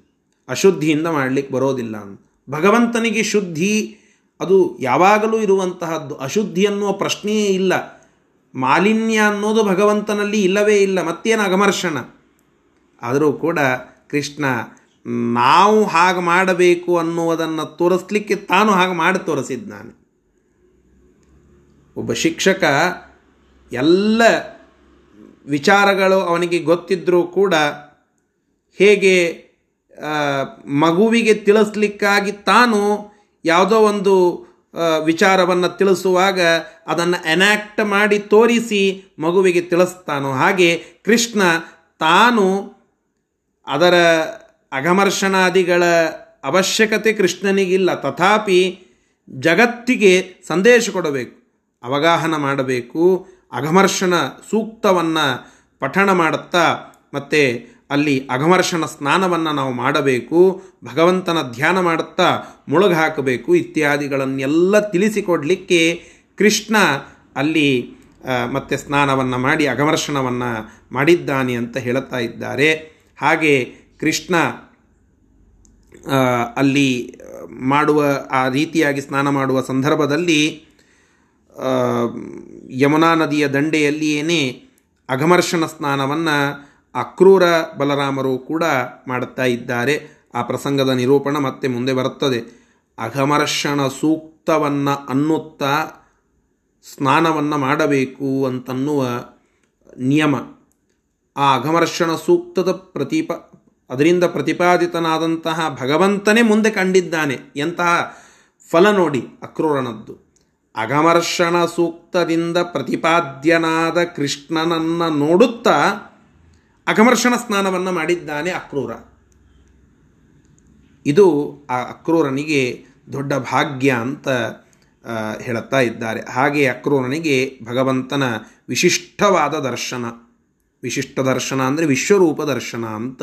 ಅಶುದ್ಧಿಯಿಂದ ಮಾಡಲಿಕ್ಕೆ ಬರೋದಿಲ್ಲ ಭಗವಂತನಿಗೆ ಶುದ್ಧಿ, ಅದು ಯಾವಾಗಲೂ ಇರುವಂತಹದ್ದು. ಅಶುದ್ಧಿ ಅನ್ನುವ ಪ್ರಶ್ನೆಯೇ ಇಲ್ಲ. ಮಾಲಿನ್ಯ ಅನ್ನೋದು ಭಗವಂತನಲ್ಲಿ ಇಲ್ಲವೇ ಇಲ್ಲ. ಮತ್ತೇನು ಅಗಮರ್ಷಣ ಆದರೂ ಕೂಡ ಕೃಷ್ಣ ನಾವು ಹಾಗೆ ಮಾಡಬೇಕು ಅನ್ನುವುದನ್ನು ತೋರಿಸ್ಲಿಕ್ಕೆ ತಾನು ಹಾಗೆ ಮಾಡಿ ತೋರಿಸಿದ್ದಾನೆ ಒಬ್ಬ ಶಿಕ್ಷಕ ಎಲ್ಲ ವಿಚಾರಗಳು ಅವನಿಗೆ ಗೊತ್ತಿದ್ದರೂ ಕೂಡ ಹೇಗೆ ಮಗುವಿಗೆ ತಿಳಿಸ್ಲಿಕ್ಕಾಗಿ ತಾನು ಯಾವುದೋ ಒಂದು ವಿಚಾರವನ್ನು ತಿಳಿಸುವಾಗ ಅದನ್ನು ಎನ್ಯಾಕ್ಟ್ ಮಾಡಿ ತೋರಿಸಿ ಮಗುವಿಗೆ ತಿಳಿಸ್ತಾನೋ ಹಾಗೆ ಕೃಷ್ಣ ತಾನು ಅದರ ಅಘಮರ್ಷಣಾದಿಗಳ ಅವಶ್ಯಕತೆ ಕೃಷ್ಣನಿಗಿಲ್ಲ. ತಥಾಪಿ ಜಗತ್ತಿಗೆ ಸಂದೇಶ ಕೊಡಬೇಕು, ಅವಗಾಹನ ಮಾಡಬೇಕು, ಅಘಮರ್ಷಣ ಸೂಕ್ತವನ್ನು ಪಠಣ ಮಾಡುತ್ತಾ, ಮತ್ತು ಅಲ್ಲಿ ಅಘಮರ್ಷಣ ಸ್ನಾನವನ್ನು ನಾವು ಮಾಡಬೇಕು, ಭಗವಂತನ ಧ್ಯಾನ ಮಾಡುತ್ತಾ ಮುಳುಗು ಹಾಕಬೇಕು ಇತ್ಯಾದಿಗಳನ್ನೆಲ್ಲ ತಿಳಿಸಿಕೊಡಲಿಕ್ಕೆ ಕೃಷ್ಣ ಅಲ್ಲಿ ಮತ್ತೆ ಸ್ನಾನವನ್ನು ಮಾಡಿ ಅಘಮರ್ಷಣವನ್ನು ಮಾಡಿದ್ದಾನೆ ಅಂತ ಹೇಳುತ್ತಾ ಇದ್ದಾರೆ. ಹಾಗೆ ಕೃಷ್ಣ ಅಲ್ಲಿ ಮಾಡುವ, ಆ ರೀತಿಯಾಗಿ ಸ್ನಾನ ಮಾಡುವ ಸಂದರ್ಭದಲ್ಲಿ ಯಮುನಾ ನದಿಯ ದಂಡೆಯಲ್ಲಿಯೇ ಅಘಮರ್ಷಣ ಸ್ನಾನವನ್ನು ಅಕ್ರೂರ ಬಲರಾಮರು ಕೂಡ ಮಾಡುತ್ತಾ ಇದ್ದಾರೆ. ಆ ಪ್ರಸಂಗದ ನಿರೂಪಣ ಮತ್ತೆ ಮುಂದೆ ಬರುತ್ತದೆ. ಅಘಮರ್ಷಣ ಸೂಕ್ತವನ್ನು ಅನ್ನುತ್ತಾ ಸ್ನಾನವನ್ನು ಮಾಡಬೇಕು ಅಂತನ್ನುವ ನಿಯಮ. ಆ ಅಘಮರ್ಷಣ ಸೂಕ್ತದ ಪ್ರತಿಪ ಅದರಿಂದ ಪ್ರತಿಪಾದಿತನಾದಂತಹ ಭಗವಂತನೇ ಮುಂದೆ ಕಂಡಿದ್ದಾನೆ. ಎಂತಹ ಫಲ ನೋಡಿ ಅಕ್ರೂರನದ್ದು. ಅಗಮರ್ಷಣ ಸೂಕ್ತದಿಂದ ಪ್ರತಿಪಾದ್ಯನಾದ ಕೃಷ್ಣನನ್ನು ನೋಡುತ್ತಾ ಅಗಮರ್ಷಣ ಸ್ನಾನವನ್ನು ಮಾಡಿದ್ದಾನೆ ಅಕ್ರೂರ. ಇದು ಆ ಅಕ್ರೂರನಿಗೆ ದೊಡ್ಡ ಭಾಗ್ಯ ಅಂತ ಹೇಳುತ್ತಾ ಇದ್ದಾರೆ. ಹಾಗೆ ಅಕ್ರೂರನಿಗೆ ಭಗವಂತನ ವಿಶಿಷ್ಟವಾದ ದರ್ಶನ, ವಿಶಿಷ್ಟ ದರ್ಶನ ಅಂದರೆ ವಿಶ್ವರೂಪ ದರ್ಶನ ಅಂತ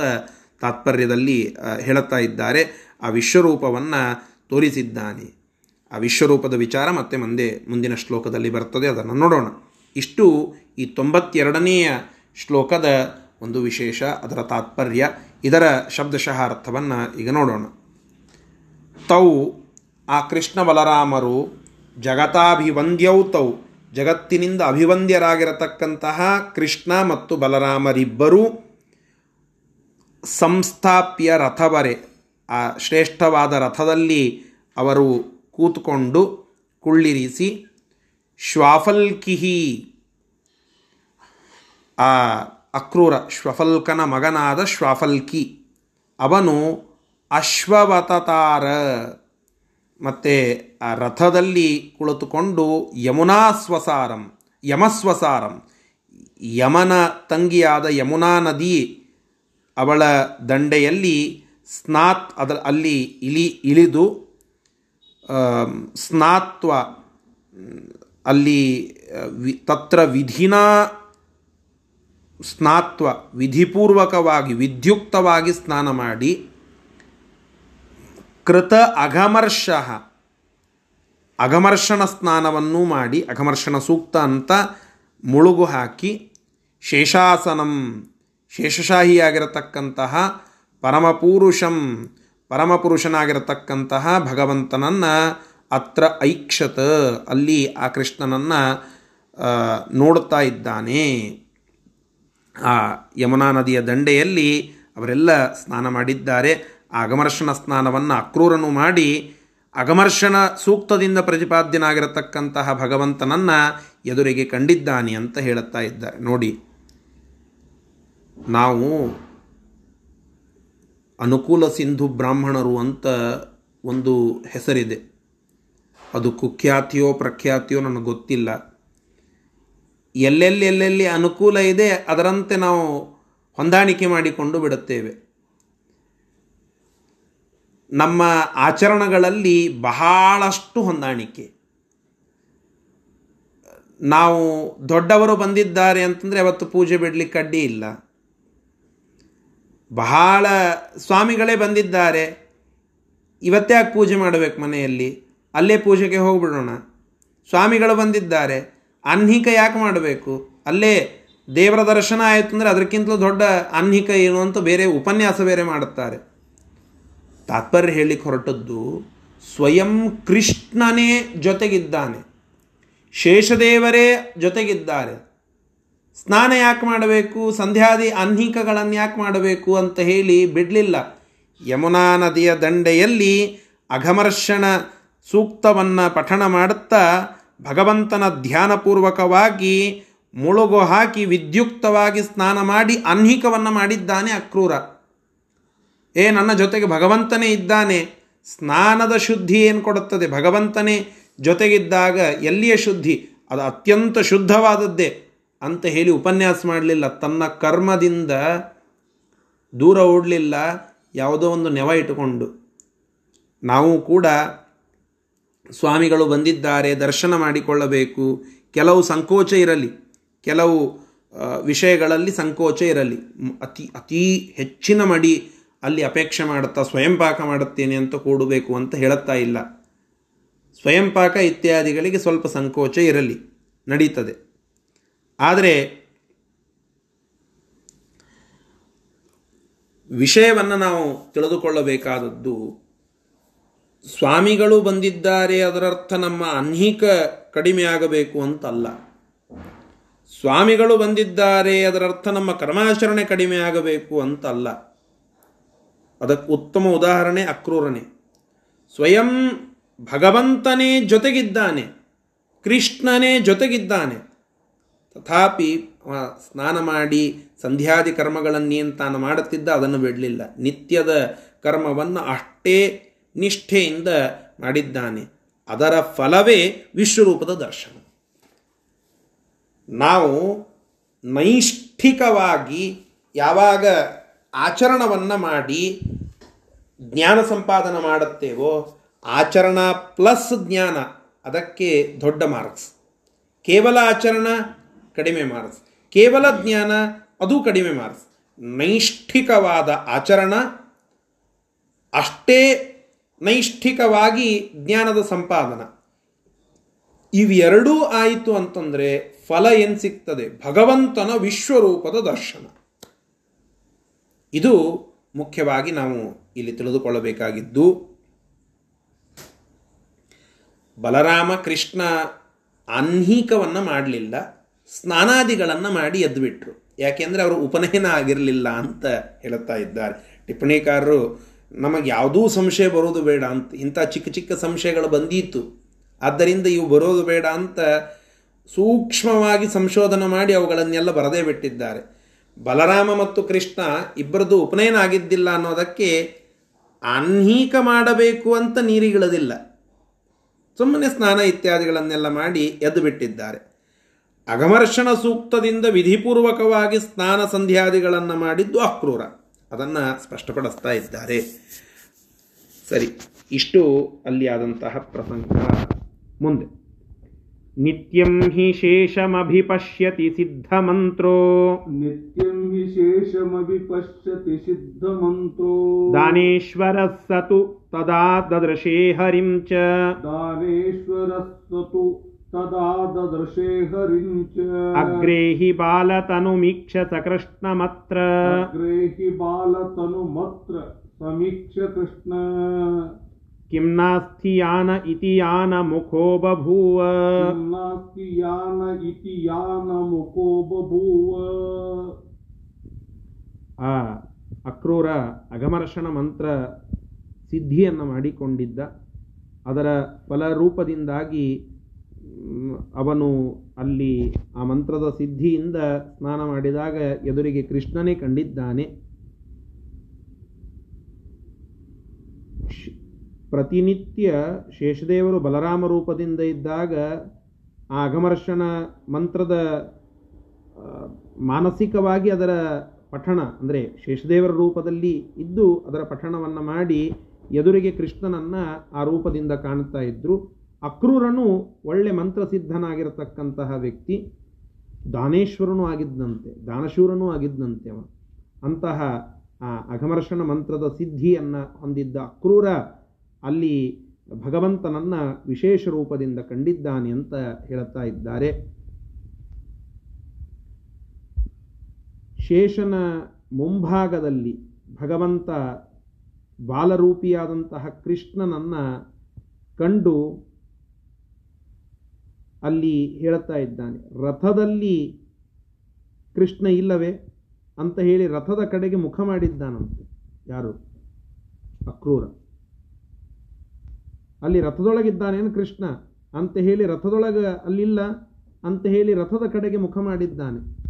ತಾತ್ಪರ್ಯದಲ್ಲಿ ಹೇಳುತ್ತಾ ಇದ್ದಾರೆ. ಆ ವಿಶ್ವರೂಪವನ್ನು ತೋರಿಸಿದ್ದಾನೆ. ಆ ವಿಶ್ವರೂಪದ ವಿಚಾರ ಮತ್ತೆ ಮುಂದೆ, ಮುಂದಿನ ಶ್ಲೋಕದಲ್ಲಿ ಬರ್ತದೆ ಅದನ್ನು ನೋಡೋಣ. ಇಷ್ಟು ಈ ತೊಂಬತ್ತೆರಡನೆಯ ಶ್ಲೋಕದ ಒಂದು ವಿಶೇಷ, ಅದರ ತಾತ್ಪರ್ಯ. ಇದರ ಶಬ್ದಶಃ ಅರ್ಥವನ್ನು ಈಗ ನೋಡೋಣ. ತೌ, ಆ ಕೃಷ್ಣ ಬಲರಾಮರು ಜಗತಾಭಿವಂದ್ಯೌ ತೌ. ಜಗತ್ತಿನಿಂದ ಅಭಿವಂದ್ಯರಾಗಿರತಕ್ಕಂತಹ ಕೃಷ್ಣ ಮತ್ತು ಬಲರಾಮರಿಬ್ಬರೂ ಸಂಸ್ಥಾಪ್ಯ ರಥವರೆ, ಆ ಶ್ರೇಷ್ಠವಾದ ರಥದಲ್ಲಿ ಅವರು ಕೂತ್ಕೊಂಡು ಕುಳ್ಳಿರಿಸಿ, ಶ್ವಾಫಲ್ಕಿಹಿ, ಆ ಅಕ್ರೂರ ಶ್ವಫಲ್ಕನ ಮಗನಾದ ಶ್ವಾಫಲ್ಕಿ, ಅವನು ಅಶ್ವವತತಾರ ಮತ್ತು ಆ ರಥದಲ್ಲಿ ಕುಳಿತುಕೊಂಡು ಯಮುನಾ ಸ್ವಸಾರಂ, ಯಮಸ್ವಸಾರಂ, ಯಮನ ತಂಗಿಯಾದ ಯಮುನಾ ನದಿ ಅವಳ ದಂಡೆಯಲ್ಲಿ ಸ್ನಾತ್ ಅದರ ಅಲ್ಲಿ ಇಳಿ ಇಳಿದು ಸ್ನಾತ್ವ, ಅಲ್ಲಿ ವಿ, ತತ್ರ ವಿಧಿನಾ ಸ್ನಾತ್ವ ವಿಧಿಪೂರ್ವಕವಾಗಿ ವಿದ್ಯುಕ್ತವಾಗಿ ಸ್ನಾನ ಮಾಡಿ, ಕೃತ ಅಘಮರ್ಷ, ಅಘಮರ್ಷಣ ಸ್ನಾನವನ್ನು ಮಾಡಿ, ಅಘಮರ್ಷಣ ಸೂಕ್ತ ಅಂತ ಮುಳುಗು ಹಾಕಿ, ಶೇಷಾಸನಂ ಶೇಷಶಾಹಿಯಾಗಿರತಕ್ಕಂತಹ ಪರಮಪುರುಷಂ, ಪರಮಪುರುಷನಾಗಿರತಕ್ಕಂತಹ ಭಗವಂತನನ್ನು ಅತ್ರ ಐಕ್ಷತ, ಅಲ್ಲಿ ಆ ಕೃಷ್ಣನನ್ನು ನೋಡ್ತಾ ಇದ್ದಾನೆ. ಆ ಯಮುನಾ ನದಿಯ ದಂಡೆಯಲ್ಲಿ ಅವರೆಲ್ಲ ಸ್ನಾನ ಮಾಡಿದ್ದಾರೆ. ಅಗಮರ್ಷಣ ಸ್ನಾನವನ್ನು ಅಕ್ರೂರನು ಮಾಡಿ ಅಗಮರ್ಷಣ ಸೂಕ್ತದಿಂದ ಪ್ರತಿಪಾದ್ಯನಾಗಿರತಕ್ಕಂತಹ ಭಗವಂತನನ್ನು ಎದುರಿಗೆ ಕಂಡಿದ್ದಾನೆ ಅಂತ ಹೇಳುತ್ತಾ ಇದ್ದಾರೆ. ನೋಡಿ ನಾವು ಅನುಕೂಲ ಸಿಂಧು ಬ್ರಾಹ್ಮಣರು ಅಂತ ಒಂದು ಹೆಸರಿದೆ. ಅದು ಕುಖ್ಯಾತಿಯೋ ಪ್ರಖ್ಯಾತಿಯೋ ನನಗೆ ಗೊತ್ತಿಲ್ಲ. ಎಲ್ಲೆಲ್ಲಿ ಎಲ್ಲೆಲ್ಲಿ ಅನುಕೂಲ ಇದೆ ಅದರಂತೆ ನಾವು ಹೊಂದಾಣಿಕೆ ಮಾಡಿಕೊಂಡು ಬಿಡುತ್ತೇವೆ. ನಮ್ಮ ಆಚರಣೆಗಳಲ್ಲಿ ಬಹಳಷ್ಟು ಹೊಂದಾಣಿಕೆ. ನಾವು ದೊಡ್ಡವರು ಬಂದಿದ್ದಾರೆ ಅಂತಂದರೆ ಅವತ್ತು ಪೂಜೆ ಬಿಡಲಿಕ್ಕೆ ಅಡ್ಡಿ ಇಲ್ಲ. ಬಹಳ ಸ್ವಾಮಿಗಳೇ ಬಂದಿದ್ದಾರೆ. ಇವತ್ತೇ ಯಾಕೆ ಪೂಜೆ ಮಾಡಬೇಕು ಮನೆಯಲ್ಲಿ. ಅಲ್ಲೇ ಪೂಜೆಗೆ ಹೋಗ್ಬಿಡೋಣ. ಸ್ವಾಮಿಗಳು ಬಂದಿದ್ದಾರೆ. ಅನ್ಹಿಕ ಯಾಕೆ ಮಾಡಬೇಕು? ಅಲ್ಲೇ ದೇವರ ದರ್ಶನ ಆಯಿತು ಅಂದರೆ ಅದಕ್ಕಿಂತಲೂ ದೊಡ್ಡ ಅನ್ಹಿಕ ಏನು ಅಂತ ಬೇರೆ ಉಪನ್ಯಾಸ ಬೇರೆ ಮಾಡುತ್ತಾರೆ. ತಾತ್ಪರ್ಯ ಹೇಳಿಕ್ಕೆ ಹೊರಟದ್ದು, ಸ್ವಯಂ ಕೃಷ್ಣನೇ ಜೊತೆಗಿದ್ದಾನೆ. ಶೇಷದೇವರೇ ಜೊತೆಗಿದ್ದಾರೆ. ಸ್ನಾನ ಯಾಕೆ ಮಾಡಬೇಕು? ಸಂಧ್ಯಾದಿ ಅನ್ಹಿಕಗಳನ್ನು ಯಾಕೆ ಮಾಡಬೇಕು ಅಂತ ಹೇಳಿ ಬಿಡಲಿಲ್ಲ. ಯಮುನಾ ನದಿಯ ದಂಡೆಯಲ್ಲಿ ಅಘಮರ್ಷಣ ಸೂಕ್ತವನ್ನು ಪಠಣ ಮಾಡುತ್ತಾ ಭಗವಂತನ ಧ್ಯಾನಪೂರ್ವಕವಾಗಿ ಮುಳುಗು ಹಾಕಿ ವಿದ್ಯುಕ್ತವಾಗಿ ಸ್ನಾನ ಮಾಡಿ ಅನ್ಹಿಕವನ್ನು ಮಾಡಿದ್ದಾನೆ ಅಕ್ರೂರ. ಏ, ನನ್ನ ಜೊತೆಗೆ ಭಗವಂತನೇ ಇದ್ದಾನೆ. ಸ್ನಾನದ ಶುದ್ಧಿ ಏನು ಕೊಡುತ್ತದೆ? ಭಗವಂತನೇ ಜೊತೆಗಿದ್ದಾಗ ಎಲ್ಲಿಯ ಶುದ್ಧಿ? ಅದು ಅತ್ಯಂತ ಶುದ್ಧವಾದದ್ದೇ. ಅಂತ ಹೇಳಿ ಉಪನ್ಯಾಸ ಮಾಡಲಿಲ್ಲ. ತನ್ನ ಕರ್ಮದಿಂದ ದೂರ ಓಡಲಿಲ್ಲ. ಯಾವುದೋ ಒಂದು ನೆವ ಇಟ್ಟುಕೊಂಡು. ನಾವು ಕೂಡ ಸ್ವಾಮಿಗಳು ಬಂದಿದ್ದಾರೆ. ದರ್ಶನ ಮಾಡಿಕೊಳ್ಳಬೇಕು. ಕೆಲವು ಸಂಕೋಚ ಇರಲಿ. ಕೆಲವು ವಿಷಯಗಳಲ್ಲಿ ಸಂಕೋಚ ಇರಲಿ. ಅತಿ, ಅತೀ ಹೆಚ್ಚಿನ ಮಡಿ ಅಲ್ಲಿ ಅಪೇಕ್ಷೆ ಮಾಡುತ್ತಾ ಸ್ವಯಂ ಪಾಕ ಮಾಡುತ್ತೇನೆ ಅಂತ ಕೂಡಬೇಕು ಅಂತ ಹೇಳುತ್ತಾ ಇಲ್ಲ. ಸ್ವಯಂ ಪಾಕ ಇತ್ಯಾದಿಗಳಿಗೆ ಸ್ವಲ್ಪ ಸಂಕೋಚ ಇರಲಿ. ನಡೀತದೆ. ಆದರೆ ವಿಷಯವನ್ನು ನಾವು ತಿಳಿದುಕೊಳ್ಳಬೇಕಾದದ್ದು ಸ್ವಾಮಿಗಳು ಬಂದಿದ್ದಾರೆ ಅದರರ್ಥ ನಮ್ಮ ಅನ್ಹಿಕ ಕಡಿಮೆ ಆಗಬೇಕು ಅಂತಲ್ಲ. ಸ್ವಾಮಿಗಳು ಬಂದಿದ್ದಾರೆ ಅದರರ್ಥ ನಮ್ಮ ಕರ್ಮಾಚರಣೆ ಕಡಿಮೆ ಆಗಬೇಕು ಅಂತಲ್ಲ. ಅದಕ್ಕೆ ಉತ್ತಮ ಉದಾಹರಣೆ ಅಕ್ರೂರನೇ. ಸ್ವಯಂ ಭಗವಂತನೇ ಜೊತೆಗಿದ್ದಾನೆ, ಕೃಷ್ಣನೇ ಜೊತೆಗಿದ್ದಾನೆ ತಥಾಪಿ ಸ್ನಾನ ಮಾಡಿ ಸಂಧ್ಯಾದಿ ಕರ್ಮಗಳನ್ನೇನು ತಾನು ಮಾಡುತ್ತಿದ್ದ ಅದನ್ನು ಬಿಡಲಿಲ್ಲ. ನಿತ್ಯದ ಕರ್ಮವನ್ನು ಅಷ್ಟೇ ನಿಷ್ಠೆಯಿಂದ ಮಾಡಿದ್ದಾನೆ. ಅದರ ಫಲವೇ ವಿಶ್ವರೂಪದ ದರ್ಶನ. ನಾವು ನೈಷ್ಠಿಕವಾಗಿ ಯಾವಾಗ ಆಚರಣವನ್ನು ಮಾಡಿ ಜ್ಞಾನ ಸಂಪಾದನೆ ಮಾಡುತ್ತೇವೋ, ಆಚರಣ ಪ್ಲಸ್ ಜ್ಞಾನ, ಅದಕ್ಕೆ ದೊಡ್ಡ ಮಾರ್ಕ್ಸ್. ಕೇವಲ ಆಚರಣ ಕಡಿಮೆ ಮಾರ್ಕ್ಸ್. ಕೇವಲ ಜ್ಞಾನ, ಅದು ಕಡಿಮೆ ಮಾರ್ಕ್ಸ್. ನೈಷ್ಠಿಕವಾದ ಆಚರಣ, ಅಷ್ಟೇ ನೈಷ್ಠಿಕವಾಗಿ ಜ್ಞಾನದ ಸಂಪಾದನ. ಇವೆರಡೂ ಆಯಿತು ಅಂತಂದರೆ ಫಲ ಏನು ಸಿಗ್ತದೆ? ಭಗವಂತನ ವಿಶ್ವರೂಪದ ದರ್ಶನ. ಇದು ಮುಖ್ಯವಾಗಿ ನಾವು ಇಲ್ಲಿ ತಿಳಿದುಕೊಳ್ಳಬೇಕಾಗಿದ್ದು, ಬಲರಾಮ ಕೃಷ್ಣ ಆನ್ಹೀಕವನ್ನು ಮಾಡಲಿಲ್ಲ. ಸ್ನಾನಾದಿಗಳನ್ನು ಮಾಡಿ ಎದ್ದುಬಿಟ್ರು ಯಾಕೆಂದರೆ ಅವರು ಉಪನಯನ ಆಗಿರಲಿಲ್ಲ ಅಂತ ಹೇಳುತ್ತಾ ಇದ್ದಾರೆ. ಟಿಪ್ಪಣಿಕಾರರು, ನಮಗೆ ಯಾವುದೂ ಸಂಶಯ ಬರೋದು ಬೇಡ ಅಂತ, ಇಂಥ ಚಿಕ್ಕ ಚಿಕ್ಕ ಸಂಶಯಗಳು ಬಂದಿತ್ತು. ಆದ್ದರಿಂದ ಇವು ಬರೋದು ಬೇಡ ಅಂತ ಸೂಕ್ಷ್ಮವಾಗಿ ಸಂಶೋಧನೆ ಮಾಡಿ ಅವುಗಳನ್ನೆಲ್ಲ ಬರದೇ ಬಿಟ್ಟಿದ್ದಾರೆ. ಬಲರಾಮ ಮತ್ತು ಕೃಷ್ಣ ಇಬ್ಬರದ್ದು ಉಪನಯನ ಆಗಿದ್ದಿಲ್ಲ ಅನ್ನೋದಕ್ಕೆ ಅನ್ಹೀಕ ಮಾಡಬೇಕು ಅಂತ ನೀರಿಗಿಳದಿಲ್ಲ. ಸುಮ್ಮನೆ ಸ್ನಾನ ಇತ್ಯಾದಿಗಳನ್ನೆಲ್ಲ ಮಾಡಿ ಎದ್ದು ಬಿಟ್ಟಿದ್ದಾರೆ ಅಗಮರ್ಷಣ ಸೂಕ್ತದಿಂದ ವಿಧಿಪೂರ್ವಕವಾಗಿ ಸ್ನಾನ ಸಂಧ್ಯಾದಿಗಳನ್ನು ಮಾಡಿದ್ದು ಅಕ್ರೂರ. ಅದನ್ನು ಸ್ಪಷ್ಟಪಡಿಸ್ತಾ ಇದ್ದಾರೆ. ಸರಿ ಇಷ್ಟು ಅಲ್ಲಿ ಆದಂತಹ ಪ್ರಸಂಗ ಮುಂದೆ. ನಿತ್ಯಂ ಹಿ ಶೇಷಮಭಿಪಶ್ಯತಿ ಸಿದ್ಧಮಂತ್ರೋ ನಿತ್ಯಂ ಹಿ ಶೇಷಮಭಿಪಶ್ಯತಿ ಸಿದ್ಧಮಂತ್ರೋ ದಾನೇಶ್ವರ ಸತು ತದಾ ದದೃಶೇ ಹರಿಂ ಚ. ದಾನೇಶ್ವರಸತು तदा ददर्शे हरिं च ಅಗ್ರೇ ಹಿ ಬಾಲತನುಮೀಕ್ಷ ಸಕೃಷ್ಣಮತ್ರ अग्रे हि बालतनुमत्र समीक्ष्य कृष्ण ಕಿಂ ನಾಸ್ತಿ ಯಾನ ಇತಿ ಯಾನ ಮುಖೋ ಬಭೂವ किं नास्ति यान इति यानमुखो बभूव ಆ ಅಕ್ರೂರ ಅಗಮರ್ಷಣ ಮಂತ್ರ ಸಿದ್ಧಿಯನ್ನು ಮಾಡಿಕೊಂಡಿದ್ದ ಅದರ ಫಲರೂಪದಿಂದಾಗಿ ಮ್, ಅವನು ಅಲ್ಲಿ ಆ ಮಂತ್ರದ ಸಿದ್ಧಿಯಿಂದ ಸ್ನಾನ ಮಾಡಿದಾಗ ಎದುರಿಗೆ ಕೃಷ್ಣನೇ ಕಂಡಿದ್ದಾನೆ. ಪ್ರತಿನಿತ್ಯ ಶೇಷದೇವರು ಬಲರಾಮ ರೂಪದಿಂದ ಇದ್ದಾಗ ಆ ಅಗಮರ್ಷಣ ಮಂತ್ರದ ಮಾನಸಿಕವಾಗಿ ಅದರ ಪಠಣ, ಅಂದರೆ ಶೇಷದೇವರ ರೂಪದಲ್ಲಿ ಇದ್ದು ಅದರ ಪಠಣವನ್ನು ಮಾಡಿ ಎದುರಿಗೆ ಕೃಷ್ಣನನ್ನು ಆ ರೂಪದಿಂದ ಕಾಣ್ತಾ ಇದ್ದರು ಅಕ್ರೂರನು ಒಳ್ಳೆ ಮಂತ್ರಸಿದ್ಧನಾಗಿರತಕ್ಕಂತಹ ವ್ಯಕ್ತಿ ದಾನೇಶ್ವರನೂ ಆಗಿದ್ದಂತೆ, ದಾನಶೂರನೂ ಆಗಿದ್ದಂತೆ ಅವನು. ಅಂತಹ ಅಘಮರ್ಷಣ ಮಂತ್ರದ ಸಿದ್ಧಿಯನ್ನು ಹೊಂದಿದ್ದ ಅಕ್ರೂರ ಅಲ್ಲಿ ಭಗವಂತನನ್ನ ವಿಶೇಷ ರೂಪದಿಂದ ಕಂಡಿದ್ದಾನೆ ಅಂತ ಹೇಳುತ್ತಾ ಇದ್ದಾರೆ. ಶೇಷನ ಮುಂಭಾಗದಲ್ಲಿ ಭಗವಂತ ಬಾಲರೂಪಿಯಾದಂತಹ ಕೃಷ್ಣನನ್ನು ಕಂಡು ಅಲ್ಲಿ ಹೇಳುತ್ತಾ ಇದ್ದಾನೆ, ರಥದಲ್ಲಿ ಕೃಷ್ಣ ಇಲ್ಲವೇ? ಅಂತ ಹೇಳಿ ರಥದ ಕಡೆಗೆ ಮುಖ ಮಾಡಿದ್ದಾನಂತೆ. ಯಾರು? ಅಕ್ರೂರ. ಅಲ್ಲಿ ರಥದೊಳಗಿದ್ದಾನೇನು ಕೃಷ್ಣ? ಅಂತ ಹೇಳಿ ರಥದೊಳಗೆ ಅಲ್ಲಿಲ್ಲ ಅಂತ ಹೇಳಿ ರಥದ ಕಡೆಗೆ ಮುಖ ಮಾಡಿದ್ದಾನೆ.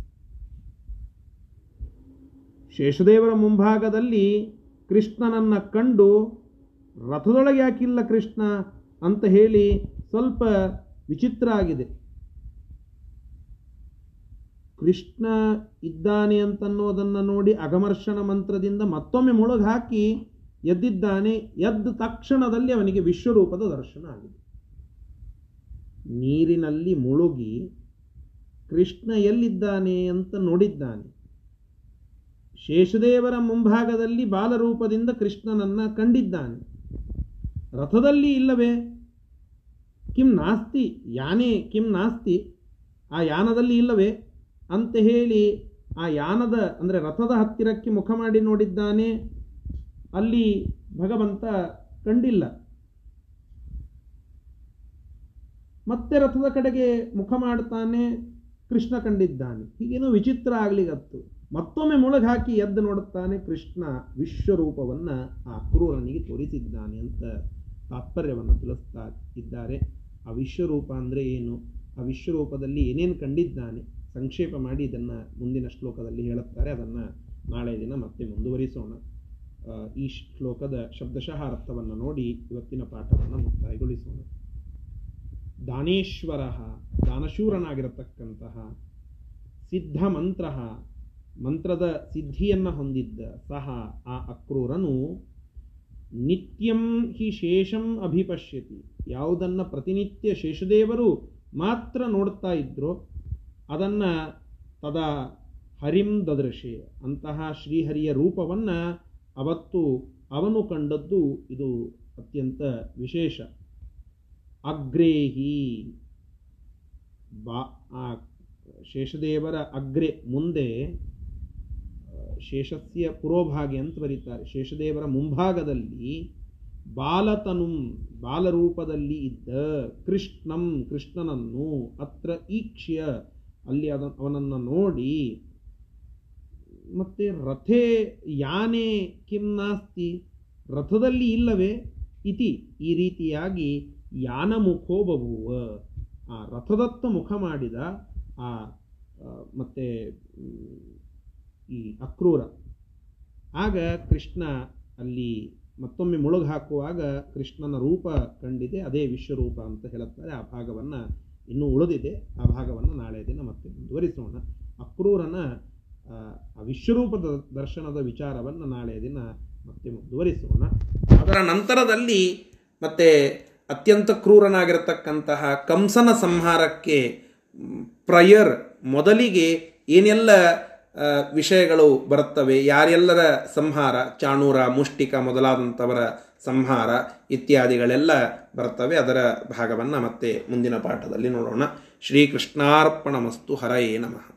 ಶೇಷದೇವರ ಮುಂಭಾಗದಲ್ಲಿ ಕೃಷ್ಣನನ್ನು ಕಂಡು ರಥದೊಳಗೆ ಯಾಕಿಲ್ಲ ಕೃಷ್ಣ? ಅಂತ ಹೇಳಿ ಸ್ವಲ್ಪ ವಿಚಿತ್ರ ಆಗಿದೆ. ಕೃಷ್ಣ ಇದ್ದಾನೆ ಅಂತನ್ನೋದನ್ನು ನೋಡಿ ಅಗಮರ್ಷಣ ಮಂತ್ರದಿಂದ ಮತ್ತೊಮ್ಮೆ ಮುಳುಗಿ ಹಾಕಿ ಎದ್ದಿದ್ದಾನೆ, ಎದ್ದ ತಕ್ಷಣದಲ್ಲಿ ಅವನಿಗೆ ವಿಶ್ವರೂಪದ ದರ್ಶನ ಆಗಿದೆ. ನೀರಿನಲ್ಲಿ ಮುಳುಗಿ ಕೃಷ್ಣ ಎಲ್ಲಿದ್ದಾನೆ ಅಂತ ನೋಡಿದ್ದಾನೆ. ಶೇಷದೇವರ ಮುಂಭಾಗದಲ್ಲಿ ಬಾಲರೂಪದಿಂದ ಕೃಷ್ಣನನ್ನು ಕಂಡಿದ್ದಾನೆ. ರಥದಲ್ಲಿ ಇಲ್ಲವೇ? ಕಿಂ ನಾಸ್ತಿ, ಯಾನೇ ಕಿಂ ನಾಸ್ತಿ, ಆ ಯಾನದಲ್ಲಿ ಇಲ್ಲವೇ? ಅಂತ ಹೇಳಿ ಆ ಯಾನದ, ಅಂದರೆ ರಥದ ಹತ್ತಿರಕ್ಕೆ ಮುಖ ಮಾಡಿ ನೋಡಿದ್ದಾನೆ, ಅಲ್ಲಿ ಭಗವಂತ ಕಂಡಿಲ್ಲ. ಮತ್ತೆ ರಥದ ಕಡೆಗೆ ಮುಖ ಮಾಡ್ತಾನೆ, ಕೃಷ್ಣ ಕಂಡಿದ್ದಾನೆ. ಹೀಗೇನೋ ವಿಚಿತ್ರ ಆಗ್ಲಿಗತ್ತು ಮತ್ತೊಮ್ಮೆ ಮುಳುಗಾಕಿ ಎದ್ದು ನೋಡುತ್ತಾನೆ ಕೃಷ್ಣ ವಿಶ್ವರೂಪವನ್ನು ಆ ಕ್ರೂರನಿಗೆ ತೋರಿಸಿದ್ದಾನೆ ಅಂತ ತಾತ್ಪರ್ಯವನ್ನು ತಿಳಿಸ್ತಾ ಇದ್ದಾರೆ. ಆ ವಿಶ್ವರೂಪ ಅಂದರೆ ಏನು? ಆ ವಿಶ್ವರೂಪದಲ್ಲಿ ಏನೇನು ಕಂಡಿದ್ದಾನೆ? ಸಂಕ್ಷೇಪ ಮಾಡಿ ಇದನ್ನು ಮುಂದಿನ ಶ್ಲೋಕದಲ್ಲಿ ಹೇಳುತ್ತಾರೆ. ಅದನ್ನು ನಾಳೆ ದಿನ ಮತ್ತೆ ಮುಂದುವರಿಸೋಣ. ಈ ಶ್ಲೋಕದ ಶಬ್ದಶಃ ಅರ್ಥವನ್ನು ನೋಡಿ ಇವತ್ತಿನ ಪಾಠವನ್ನು ಮುಕ್ತಾಯಗೊಳಿಸೋಣ. ದಾನೇಶ್ವರ, ದಾನಶೂರನಾಗಿರತಕ್ಕಂತಹ ಸಿದ್ಧ ಮಂತ್ರ ಮಂತ್ರದ ಸಿದ್ಧಿಯನ್ನು ಹೊಂದಿದ್ದ ಸಹ ಆ ಅಕ್ರೂರನು ನಿತ್ಯಂ ಹಿ ಶೇಷಂ ಅಭಿಪಶ್ಯತಿ. ಯಾವುದನ್ನು ಪ್ರತಿನಿತ್ಯ ಶೇಷದೇವರು ಮಾತ್ರ ನೋಡ್ತಾ ಇದ್ರೋ, ಅದನ್ನು ತದಾ ಹರಿಂ ದದೃಶೆ. ಅಂತಹ ಶ್ರೀಹರಿಯ ರೂಪವನ್ನು ಅವತ್ತು ಅವನು ಕಂಡದ್ದು ಇದು ಅತ್ಯಂತ ವಿಶೇಷ. ಅಗ್ರೇಹಿ ಬಾ ಆ ಶೇಷದೇವರ ಅಗ್ರೆ ಮುಂದೆ ಶೇಷಸ್ಯ ಪುರೋಭಾಗೆ ಅಂತ ಬರೀತಾರೆ. ಶೇಷದೇವರ ಮುಂಭಾಗದಲ್ಲಿ ಬಾಲತನುಂ, ಬಾಲರೂಪದಲ್ಲಿ ಇದ್ದ ಕೃಷ್ಣಂ, ಕೃಷ್ಣನನ್ನು ಅತ್ರ ಈಕ್ಷ್ಯ. ಅಲ್ಲಿ ಅದ, ಅವನನ್ನು ನೋಡಿ ಮತ್ತು ರಥೇ ಯಾನೆ ಕಿಂ ನಾಸ್ತಿ, ರಥದಲ್ಲಿ ಇಲ್ಲವೇ? ಇತಿ, ಈ ರೀತಿಯಾಗಿ ಯಾನಮುಖೋ ಬಭುವ ಆ ರಥದತ್ತ ಮುಖ ಮಾಡಿದ ಆ, ಮತ್ತು ಈ ಅಕ್ರೂರ. ಆಗ ಕೃಷ್ಣ ಅಲ್ಲಿ ಮತ್ತೊಮ್ಮೆ ಮುಳುಗು ಹಾಕುವಾಗ ಕೃಷ್ಣನ ರೂಪ ಕಂಡಿದೆ ಅದೇ ವಿಶ್ವರೂಪ ಅಂತ ಹೇಳುತ್ತಾರೆ. ಆ ಭಾಗವನ್ನು ಇನ್ನೂ ಉಳಿದಿದೆ. ಆ ಭಾಗವನ್ನು ನಾಳೆ ದಿನ ಮತ್ತೆ ಮುಂದುವರಿಸೋಣ. ಅಕ್ರೂರನ ಆ, ವಿಶ್ವರೂಪದ ದರ್ಶನದ ವಿಚಾರವನ್ನು ನಾಳೆ ದಿನ ಮತ್ತೆ ಮುಂದುವರಿಸೋಣ. ಅದರ ನಂತರದಲ್ಲಿ ಮತ್ತೆ ಅತ್ಯಂತ ಕ್ರೂರನಾಗಿರತಕ್ಕಂತಹ ಕಂಸನ ಸಂಹಾರಕ್ಕೆ ಪ್ರಯರ್ ಮೊದಲಿಗೆ ಏನೆಲ್ಲ ವಿಷಯಗಳು ಬರುತ್ತವೆ. ಯಾರೆಲ್ಲರ ಸಂಹಾರ? ಚಾಣೂರ, ಮುಷ್ಟಿಕ ಮೊದಲಾದಂಥವರ ಸಂಹಾರ ಇತ್ಯಾದಿಗಳೆಲ್ಲ ಬರ್ತವೆ ಅದರ ಭಾಗವನ್ನು ಮತ್ತೆ ಮುಂದಿನ ಪಾಠದಲ್ಲಿ ನೋಡೋಣ. ಶ್ರೀಕೃಷ್ಣಾರ್ಪಣಮಸ್ತು ಹರಯೇ ನಮಃ.